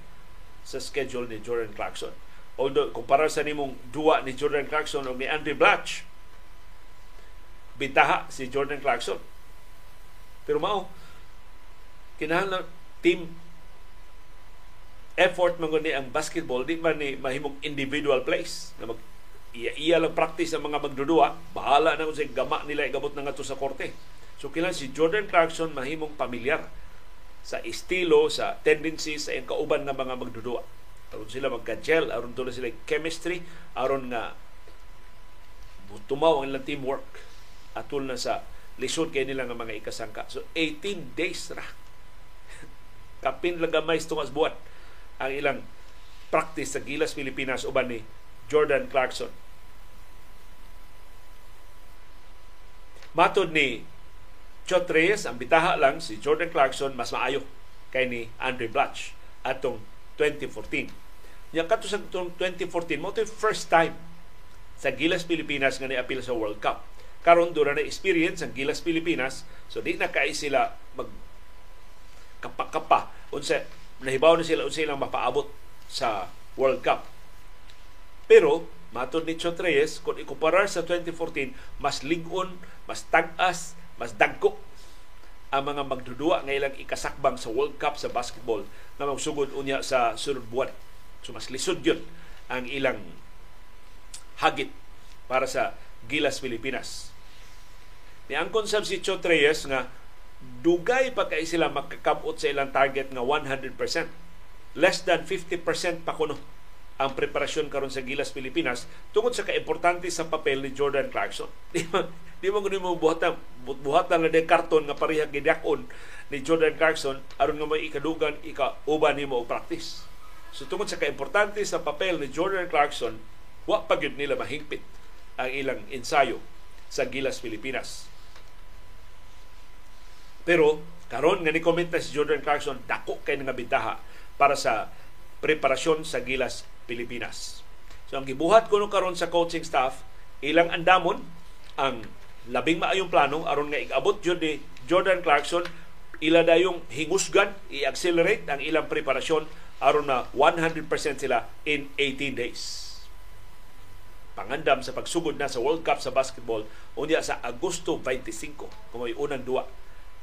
sa schedule ni Jordan Clarkson. Although, kumpara sa nimong duwa ni Jordan Clarkson o ni Andy Blatch, bitaha si Jordan Clarkson. Pero mao, kinahanglan team effort man ni ang basketball di man ni mahimong individual plays na mag iya-iya lang practice ang mga magdudua bahala na kung sa gama nila igabot na nga sa korte so kailangan si Jordan Clarkson mahimong pamilyar sa estilo, sa tendency sa iyang kauban nga mga magdudua. Aron sila magka-gel, aron tuloy sila chemistry, aron nga tumaw ang ilang teamwork atul na sa lisod kay nila nga mga ikasangka. So 18 days ra. [laughs] Kapin lang gamay tungas buwan ang ilang practice sa Gilas Pilipinas uban ni Jordan Clarkson. Matod ni Chot Reyes, ang bitaha lang si Jordan Clarkson mas maayo kay ni Andre Blatch atong 2014. Yang kato sa 2014 mo first time sa Gilas Pilipinas nga niapil sa World Cup. Karon dura na experience ang Gilas Pilipinas so di na kay sila mag kapakapa unsa nahibaw na sila unsa ilang mapaabot sa World Cup. Pero matod ni Chot Reyes kung ikumparar sa 2014 mas ligon, mas tag-as, mas dagko ang mga magdudua nga ilang ikasakbang sa World Cup sa basketball na magsugod unya sa sunod buwan. So mas lisod yun ang ilang hagit para sa Gilas Pilipinas. Ni ang konsep si Chot Reyes nga dugay pa kay sila makakabot sa ilang target nga 100%. Less than 50% pa kuno ang preparasyon karon sa Gilas Pilipinas tungod sa kaimportante sa papel ni Jordan Clarkson. [laughs] Di mo gani mo buhatan buhatan na karton nga pareha gidakon ni Jordan Clarkson aron nga may ikadugan ika uban nimo og practice. So tungod sa kaimportante sa papel ni Jordan Clarkson, wa pa nila mahingpit ang ilang ensayo sa Gilas Pilipinas. Pero karon nga ni comment si Jordan Clarkson dako kay nga bitaha para sa preparasyon sa Gilas Pilipinas. So ang gibuhat ko karon sa coaching staff ilang andamon ang labing maayong plano aron nga ikabot jud ni Jordan Clarkson ila dayong hingusgan i-accelerate ang ilang preparasyon aron na 100% sila in 18 days. pangandam sa pagsugod na sa World Cup sa basketball unya sa Agosto 25 kung may unang duwa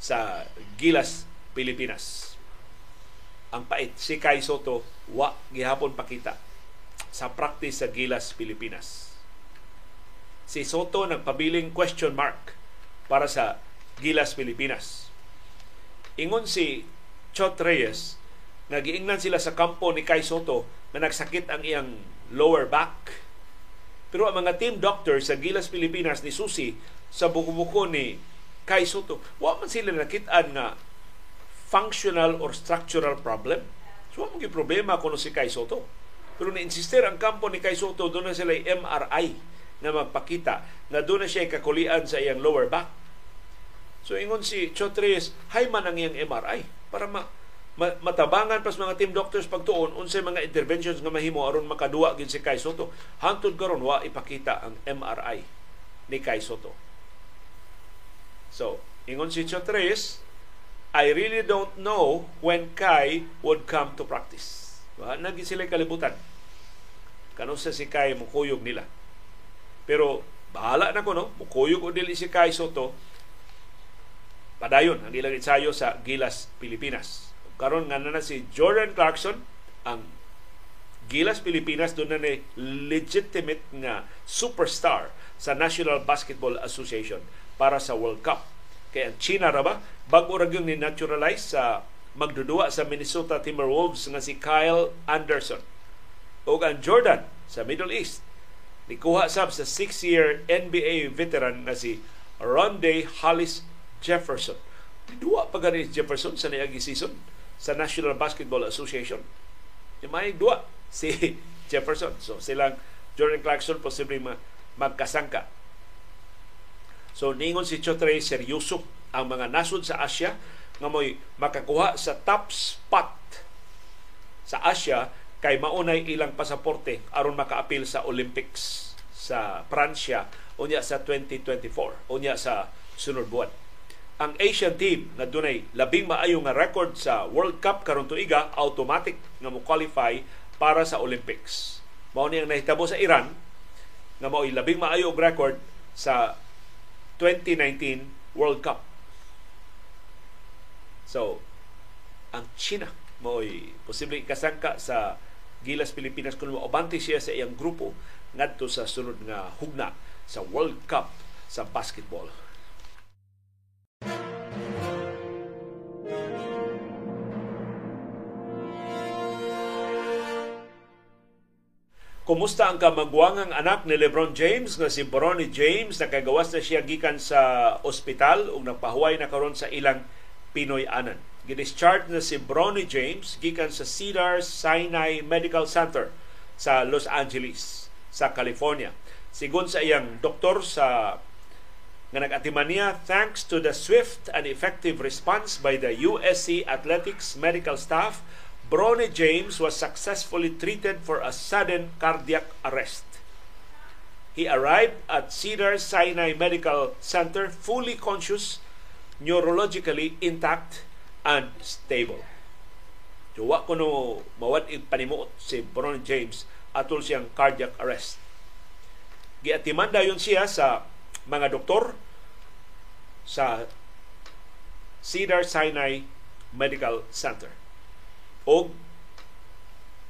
sa Gilas, Pilipinas. Ang pait si Kai Soto wa gihapon pakita sa practice sa Gilas, Pilipinas. Si Soto nagpabiling question mark para sa Gilas, Pilipinas. Ingon si Chot Reyes, nagiingnan sila sa kampo ni Kai Soto na nagsakit ang iyang lower back pero ang mga team doctor sa Gilas Pilipinas ni Susi sa buko-buko ni Kai Soto, wa man sila nakitaan nga functional or structural problem. So, ang problema kuno si Kai Soto. Pero na-insister ang kampo ni Kai Soto, doon na sila MRI na magpakita na doon na siya kakulian sa iyang lower back. So, ingon si Chotres, hay man ang iyang MRI para ma matabangan pas mga team doctors pagtuon unsay mga interventions nga mahimo aron makaduwa gid si Kai Soto. Hangtod karon wa ipakita ang MRI ni Kai Soto. So ingon si Chotres I really don't know when Kai would come to practice. Wa nagi sila kalibutan kano sa si Kai mukuyog nila. Pero bahala na ko no? Mukuyog o dili si Kai Soto. Padayon ang ilang ensayo sa Gilas, Pilipinas. Karon nga na si Jordan Clarkson ang Gilas Pilipinas doon na ni legitimate nga superstar sa National Basketball Association para sa World Cup. Kaya ang China ra ba? Bago ra ni naturalize sa magdudua sa Minnesota Timberwolves nga si Kyle Anderson. O ang Jordan sa Middle East nikuha sab sa 6-year NBA veteran nga si Ronde Hollis Jefferson. Duwa pa gani Jefferson sa niagi season sa National Basketball Association. May dua si [laughs] Jefferson. So silang Jordan Clarkson posible ma magkasangka. So ningon si Chotre seryoso ang mga nasod sa Asia nga mo'y makakuha sa top spot sa Asia kay maunay ilang pasaporte aron makaapil sa Olympics sa Pransya unya sa 2024 unya sa sunod buwan ang Asian team na dunay labing maayo nga record sa World Cup karon tuiga automatic nga mo qualify para sa Olympics. Mao ni ang nahitabo sa Iran nga mao'y labing maayo og record sa 2019 World Cup. So, ang China mao'y posibleng kasangka sa Gilas Pilipinas kung maobante siya sa iyang grupo ngadto sa sunod nga hugna sa World Cup sa basketball. Kumusta ang kamagwangang anak ni LeBron James nga si Bronny James nakagawas na siya gikan sa ospital ug nagpahuway na karon sa ilang Pinoy anan. Gidischarge na si Bronny James gikan sa Cedar Sinai Medical Center sa Los Angeles sa California. Sigon sa iyang doktor sa nga nag-atiman niya thanks to the swift and effective response by the USC Athletics medical staff Bronny James was successfully treated for a sudden cardiac arrest. He arrived at Cedar Sinai Medical Center fully conscious, neurologically intact, and stable. So, wa ko no mawad panimuot si Bronny James atol siyang cardiac arrest. Giatiman dayon siya sa mga doktor sa Cedar Sinai Medical Center og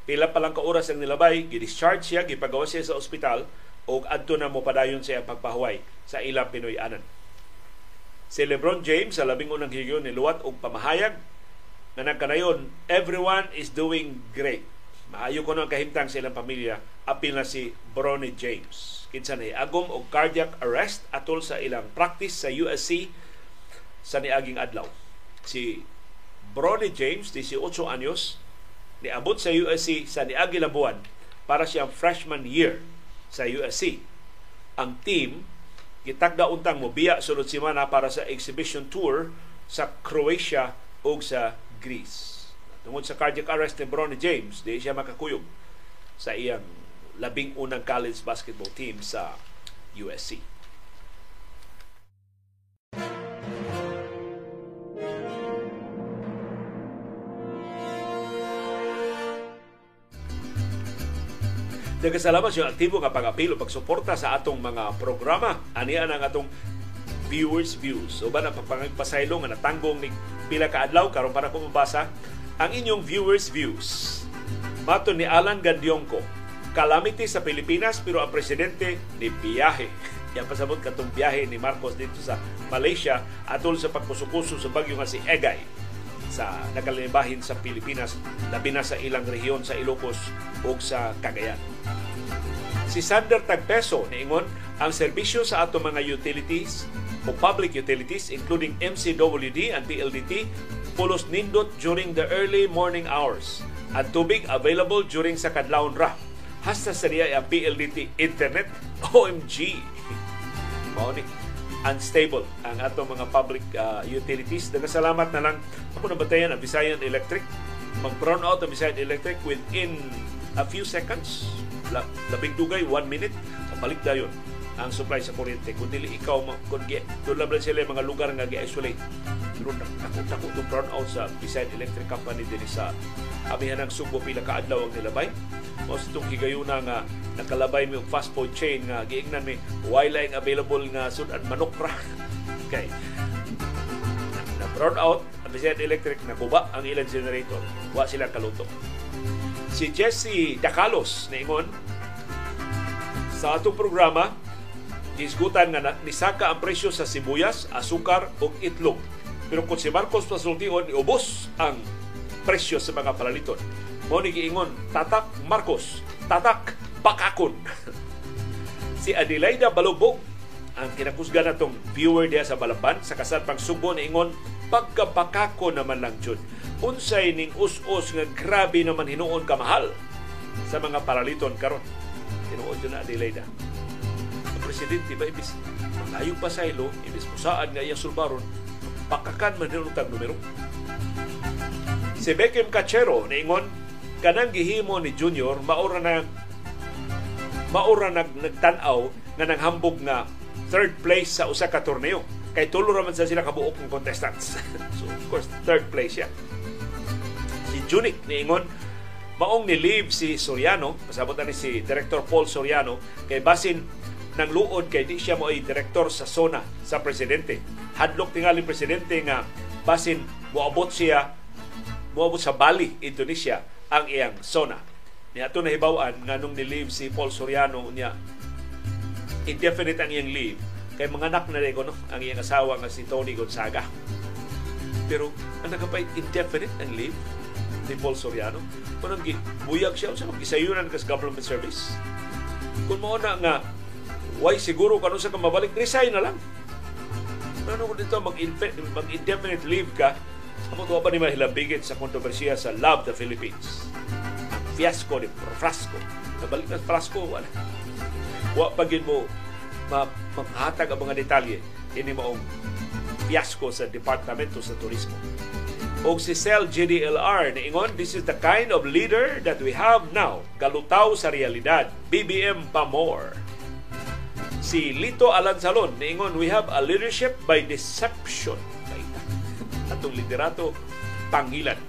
pila pa lang ka oras ang nilabay, gi-discharge siya, gipagawa siya sa ospital og adto na mo padayon siya pagpahuway sa ilang Pinoy anan. Si LeBron James sa labing unang higyon ni luwat og pamahayag na nagkanayon, everyone is doing great. Maayo ko ang kahimtang sa ilang pamilya, apil na si Bronny James. Kinsa na agom og cardiac arrest atol sa ilang practice sa USC sa niaging adlaw. Si Bronny James, 18 anyos, niabot sa USC sa niagi buwan para siyang freshman year sa USC. Ang team gitagda untang mobiya sulod semana para sa exhibition tour sa Croatia o sa Greece. Tungod sa cardiac arrest ni Bronny James, di siya makakuyog sa iyang labing unang college basketball team sa USC. Nagkasalamat yung aktibo nga pag-apilo, pagsuporta sa atong mga programa. Aniya ang atong viewers views. O ba na pagpangagpasaylo nga natanggong ni pila ka adlaw karon para ko mabasa ang inyong viewers views. Mato ni Alan Gandiongko, calamity sa Pilipinas pero ang presidente ni biyahe. [laughs] Yan pasabot katong biyahe ni Marcos dito sa Malaysia atol sa pagkusukuso sa bagyo nga si Egay sa nakalimbahin sa Pilipinas, labi na sa ilang rehiyon sa Ilocos o sa Cagayan. Si Sander Tagpeso niingon ang serbisyo sa ato mga utilities o public utilities including MCWD and PLDT pulos nindot during the early morning hours at tubig available during sa kadlawon ra. Hasta sa niya ang PLDT internet OMG. [laughs] Mao unstable ang atong mga public uh, utilities. Nagasalamat na lang ako nabatayan ang Visayan Electric. Mag-brown out ang Visayan Electric within a few seconds. Labing dugay, one minute, kapalik na yun ang supply sa kuryente. Kung dili ikaw, kung doon lang sila mga lugar nga gi-isolate. Pero nakot-nakot itong brown out sa Visayan Electric Company din sa amihan ng Subo pila kaadlaw ang nilabay. Mas itong higayuna nga nakalabay mi fast food chain nga giingnan mi wala available nga sudan manok ra. [laughs] okay. Na brown out ang Visayan Electric na kuba ang ilang generator. Wa sila kaluto. Si Jesse Dacalos ingon sa atong programa Isgutan nga nisaka ang presyo sa sibuyas, asukar ug itlog. Pero kung si Marcos pasultiyon, iubos ang presyo sa mga palaliton. Mo ni giingon, tatak Marcos, tatak bakakon. [laughs] si Adelaida Balubog, ang kinakusga natong viewer diya sa Balaban, sa kasal pang subo ni ingon, pagkabakako naman lang jud. Unsay ning us-us nga grabe naman hinuon kamahal sa mga paraliton karon. Tinuod na Adelaida presidente ba ibis malayo pa sa ilo, ibis musaan nga iyang sulbaron, pakakan man nilong tag numero. Si Beckham Cachero niingon kanang gihimo ni Junior maura na maura nag nagtan-aw nga nanghambog nga third place sa usa ka torneo kay tulo raman sa sila kabuok ng contestants. [laughs] so of course third place siya. Si Junik niingon maong ni leave si Soriano, pasabot ni si Director Paul Soriano kay basin ng luod kay di siya mo ay direktor sa zona sa presidente. Hadlok tingali presidente nga basin moabot siya moabot sa Bali, Indonesia ang iyang zona. Niya ito nahibawan nga nung ni-leave si Paul Soriano niya indefinite ang iyang leave kay mga anak na rin no? ang iyang asawa nga si Tony Gonzaga. Pero ang nagapay indefinite ang leave ni Paul Soriano. Kung buyag siya sa mag-isayunan kas government service. Kung mo na nga Why siguro kanu sa mabalik, resign na lang. Ano kung dito mag-indefinite leave ka, amo to pa ni mahilabigit sa kontrobersiya sa Love the Philippines. Fiasco ni Frasco. Nabalik na Frasco, wala. Wa pagin mo ma maghatag ang mga detalye ini maong fiasco sa Departamento sa Turismo. O si Cell GDLR niingon, this is the kind of leader that we have now. Galutaw sa realidad. BBM pa more si Lito Alansalon niingon we have a leadership by deception. [laughs] Atong liderato pangilan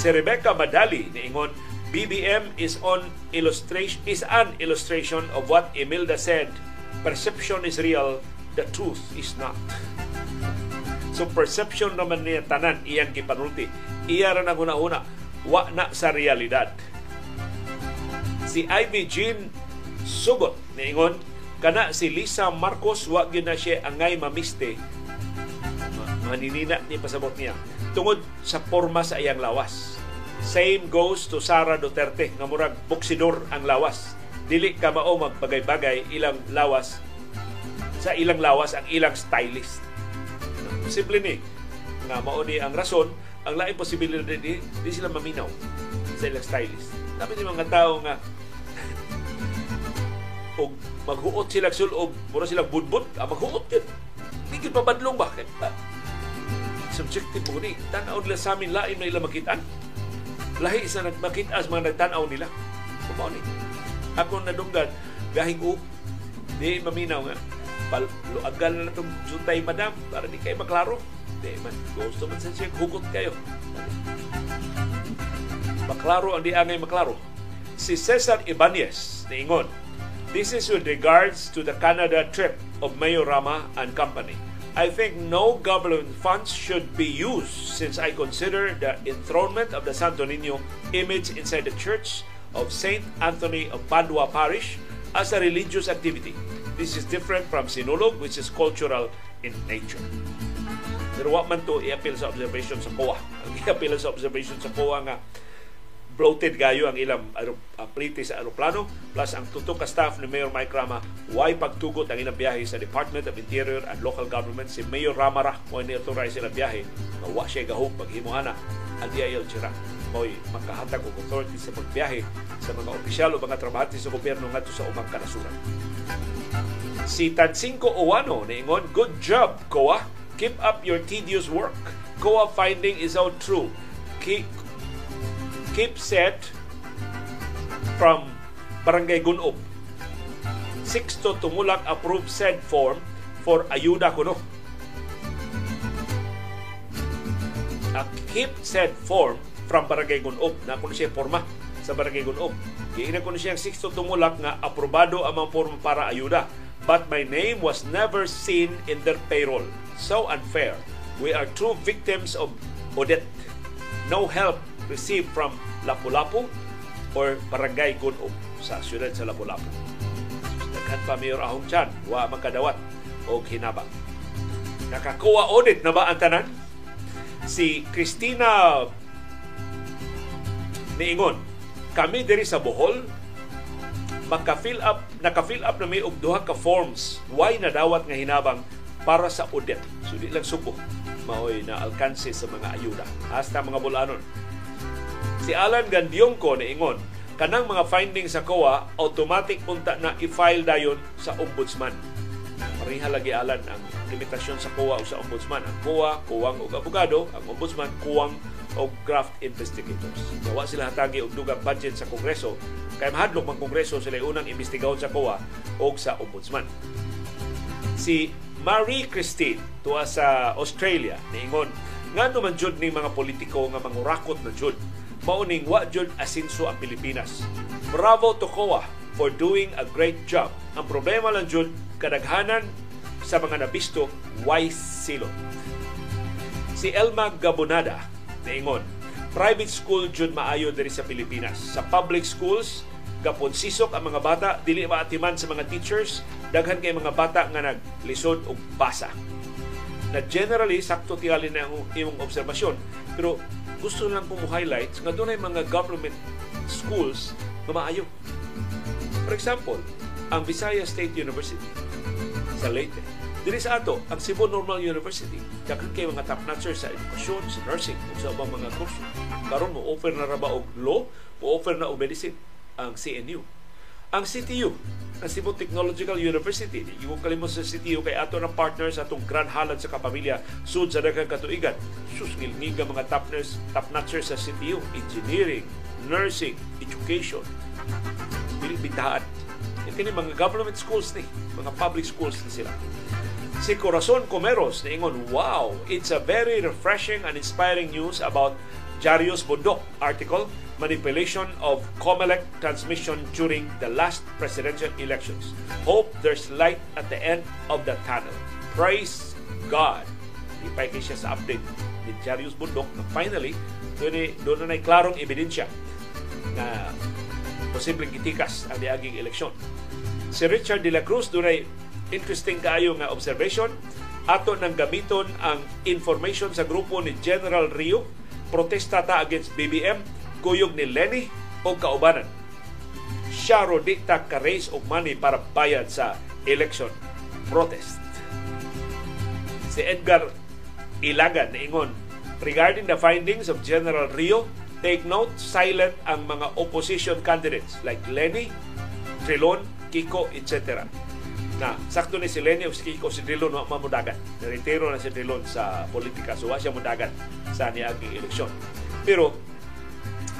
si Rebecca Madali niingon BBM is on illustration is an illustration of what Imelda said. Perception is real the truth is not. So perception naman niya tanan iyang gipanulti. Iya ra nang una wa na sa realidad. Si Ivy Jean Sugot niingon kana si Lisa Marcos wa gyud na siya angay mamiste. Maninina ni pasabot niya. Tungod sa porma sa iyang lawas. Same goes to Sara Duterte nga murag boksidor ang lawas. Dili ka mao magpagay-bagay ilang lawas sa ilang lawas ang ilang stylist. Simple ni nga mao ni ang rason ang lain posibilidad di, di sila maminaw sa ilang stylist. Dapat yung mga tao nga [laughs] og maghuot sila sulob, mura sila budbud, ah, maghuot yun. Hindi pa badlong ba? Ah, subjective mo ni. Tanaw nila sa amin, lain na ila makitaan. Lahi sa nagmakita sa mga nagtanaw nila. Kumaw ni. Ako nadunggan, gahing u, di maminaw nga. Paluagal na itong jutay madam para di kayo maklaro. Di man, gusto man sa siya, hugot kayo. Maklaro ang di angay maklaro Si Cesar Ibanez, niingon, This is with regards to the Canada trip of Mayor Rama and company. I think no government funds should be used since I consider the enthronement of the Santo Niño image inside the church of St. Anthony of Padua Parish as a religious activity. This is different from Sinulog which is cultural in nature. Pero wa man to i-appeal sa observation sa COA. [laughs] Ang i-appeal sa observation sa COA nga bloated gayo ang ilang aplite sa aeroplano plus ang tutok ka staff ni Mayor Mike Rama why pagtugot ang ilang biyahe sa Department of Interior and Local Government si Mayor Rama ra mo ni authorize sila biyahe nga wa siya gahog paghimuana ang DIL Chira mo'y makahatag og authority sa pagbiyahe sa mga opisyal o mga trabahante sa gobyerno ngadto sa umang kanasuran. Si Tansinko Owano niingon, Good job, Koa. Keep up your tedious work. Koa finding is out true. Keep, set from Barangay Gunob. Sixto tumulak approve said form for ayuda kuno. A keep said form from Barangay Gunob na kuno siya forma sa Barangay Gunob. Giina kuno siya sixto tumulak nga aprobado ang mga forma para ayuda. But my name was never seen in their payroll. So unfair. We are true victims of Odette. No help received from Lapu-Lapu or Barangay Gunob sa siyudad sa Lapu-Lapu. Daghan pa Mayor Ahong Chan, wa makadawat o hinabang. Nakakuha audit na ba ang tanan? Si Christina niingon, kami diri sa Bohol, maka-fill up, naka-fill up na may og duha ka forms. Why nadawat nga hinabang para sa audit. So di lang subo maoy na alkanse sa mga ayuda. Hasta mga bulanon. Si Alan Gandiongko niingon, kanang mga findings sa COA automatic punta na i-file dayon sa ombudsman. Pareha lagi alan ang limitasyon sa COA o sa ombudsman. Ang COA, kuwang og abogado, ang ombudsman, kuwang og graft investigators. Nawa sila hatagi og dugang budget sa Kongreso kay mahadlok mang Kongreso sila unang imbestigahon sa COA o sa ombudsman. Si Marie Christine tuwa sa Australia niingon nga man jud ni mga politiko nga mangurakot na jud mauning wa jud asinso ang Pilipinas. Bravo to COA for doing a great job. Ang problema lang jud kadaghanan sa mga nabisto wise silot. Si Elma Gabonada niingon private school jud maayo diri sa Pilipinas. Sa public schools gapon sisok ang mga bata dili maatiman sa mga teachers daghan kay mga bata nga naglisod og basa na generally sakto tingali na imong obserbasyon pero gusto lang ko mo highlight nga dunay mga government schools nga maayo. For example ang Visayas State University sa Leyte. Dili sa ato ang Cebu Normal University. Daghan kay mga top notchers sa edukasyon sa nursing ug sa ubang mga kurso. Karon mo offer na ra ba og law mo offer na og medicine ang CNU. Ang CTU, ang Cebu Technological University, iwo kalimot sa CTU kay ato ng partners atong Grand Halad sa kapamilya sud sa daghang katuigan. Sus ngilngiga mga top nurse, top notchers sa CTU, engineering, nursing, education. Dili bitahan. Ito ni mga government schools ni, mga public schools ni sila. Si Corazon Comeros niingon, wow, it's a very refreshing and inspiring news about Jarius Bundok article manipulation of COMELEC transmission during the last presidential elections. Hope there's light at the end of the tunnel. Praise God. Ipay siya sa update ni Jarius Bundok na finally doon, doon na klarong ebidensya na posibleng gitikas ang diaging eleksyon. Si Richard de la Cruz doon interesting kaayo nga observation ato nang gamiton ang information sa grupo ni General Rio protesta ta against BBM kuyog ni Lenny o kaubanan. Siya ro di ta ka-raise og money para bayad sa election protest. Si Edgar Ilagan ingon, regarding the findings of General Rio, take note, silent ang mga opposition candidates like Lenny, Trilon, Kiko, etc. Na, sakto ni si Lenny o si Kiko, si Trilon wa mamudagan. Naretiro na si Trilon sa politika, so wa siya mudagan sa niaging eleksyon. Pero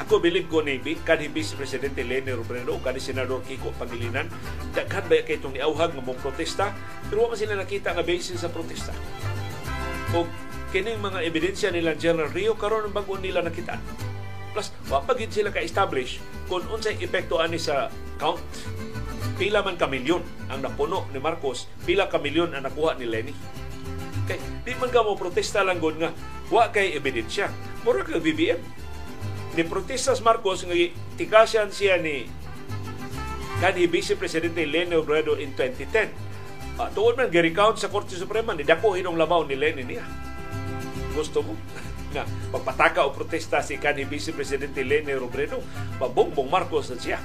ako bilib ko ni kanhi Vice Presidente Leni Robredo o Senador Kiko Pangilinan daghan ba kay itong iauhag nga mong protesta pero wala sila nakita nga basis sa protesta. O kining mga ebidensya nila General Rio karon ang bago nila nakita. Plus, wa pa gid sila ka-establish kung unsay epekto ani sa count. Pila man ka milyon ang napuno ni Marcos, pila ka milyon ang nakuha ni Lenny. Kay di man ka mo protesta lang gud nga wa kay ebidensya. Mura ka BBM. Ni protestas Marcos nga tikasyan siya ni kanhi Vice Presidente Lenny Robredo in 2010. Uh, tuon man gi-recount sa Korte Suprema ni dako hinong labaw ni Lenny niya. Gusto mo? [laughs] nga magpataka o protesta si kanhi Vice Presidente Lene Robredo, mabongbong Marcos na siya.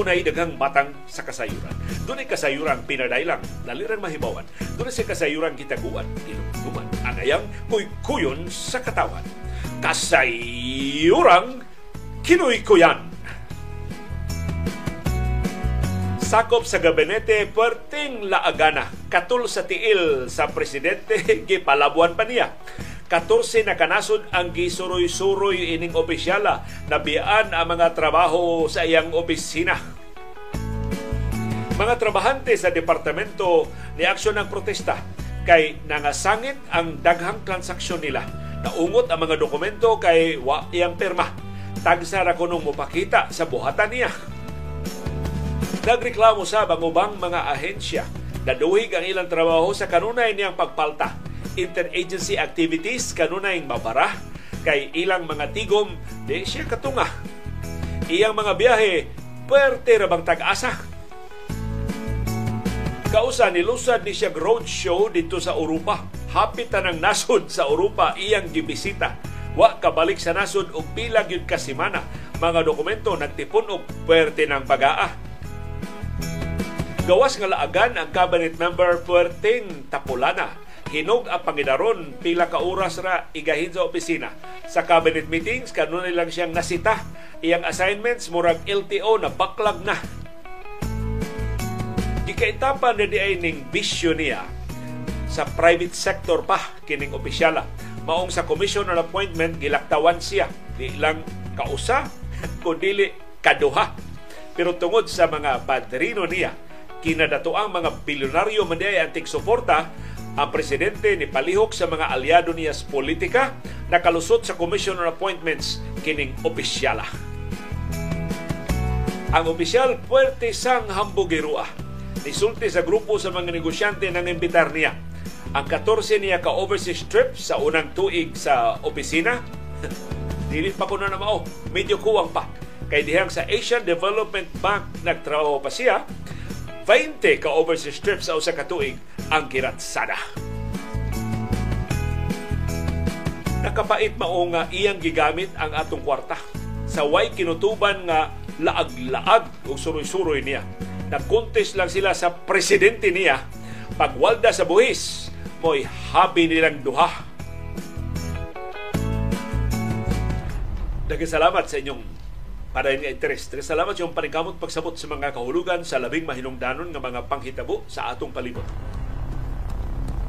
Dunay daghang matang sa kasayuran. Dunay kasayuran pinadailang, nalirang mahibawan. Dunay sa kasayuran kitaguan, tinugtuman. Ang ayang kuy-kuyon sa katawan. Kasayuran Kinoy ko yan. Sakop sa gabinete, perting laagana. Katul sa tiil sa presidente, [laughs] gipalabuan pa niya. 14 na kanasod ang gisuroy-suroy ining opisyala na biyaan ang mga trabaho sa iyang opisina. Mga trabahante sa departamento ni aksyon ng protesta kay nangasangit ang daghang transaksyon nila. Naungot ang mga dokumento kay wa iyang perma tagsa ra kunong mopakita sa buhatan niya. Nagreklamo sa bangubang mga ahensya na duhig ang ilang trabaho sa kanunay niyang pagpalta. Interagency activities kanunay mabara kay ilang mga tigom di siya katunga. Iyang mga biyahe pwerte ra bang tag-asa. Kausa nilusad ni siya road show dito sa Europa. Hapit ng nasod sa Europa iyang gibisita Wa kabalik sa nasod og pila gyud ka semana. Mga dokumento nagtipon og puwerte ng pagaa. Gawas nga laagan ang cabinet member puwerteng Tapulana. Hinog ang Pangidaron pila ka oras ra igahin sa opisina. Sa cabinet meetings kanunay lang siyang nasita. Iyang assignments murag LTO na baklag na. Gikaitapan na di ay ning bisyo niya sa private sector pa kining opisyala maong sa commission on appointment gilaktawan siya di lang kausa [laughs] kundi kaduha pero tungod sa mga padrino niya kinadato ang mga bilyonaryo man diay antig suporta ang presidente ni palihok sa mga aliado niya sa politika nakalusot sa commission on appointments kining opisyala. Ang opisyal puwerte sang hambugerua nisulti sa grupo sa mga negosyante nang imbitar niya. Ang 14 niya ka overseas trip sa unang tuig sa opisina, [laughs] dili pa kuno na mao, medyo kuwang pa. Kay dihang sa Asian Development Bank nagtrabaho pa siya, 20 ka overseas trip sa usa ka ang giratsada. Nakapait mao nga iyang gigamit ang atong kwarta sa way kinutuban nga laag-laag o suroy-suroy niya. Nag-contest lang sila sa presidente niya pagwalda sa buhis mo'y habi nilang duha. Nagkasalamat sa inyong padayon nga interes. Salamat sa inyong panikamot pagsabot sa mga kahulugan sa labing mahinungdanon nga mga panghitabo sa atong palibot.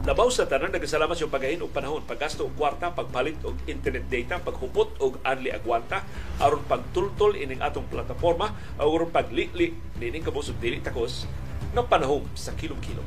Labaw sa tanan, nagkasalamat sa pagahin og panahon, paggasto og kwarta, pagpalit og internet data, paghupot og anli agwanta, aron pagtultol ining atong plataforma, aron paglili nining kabusog dili takos ng panahon sa kilong-kilong.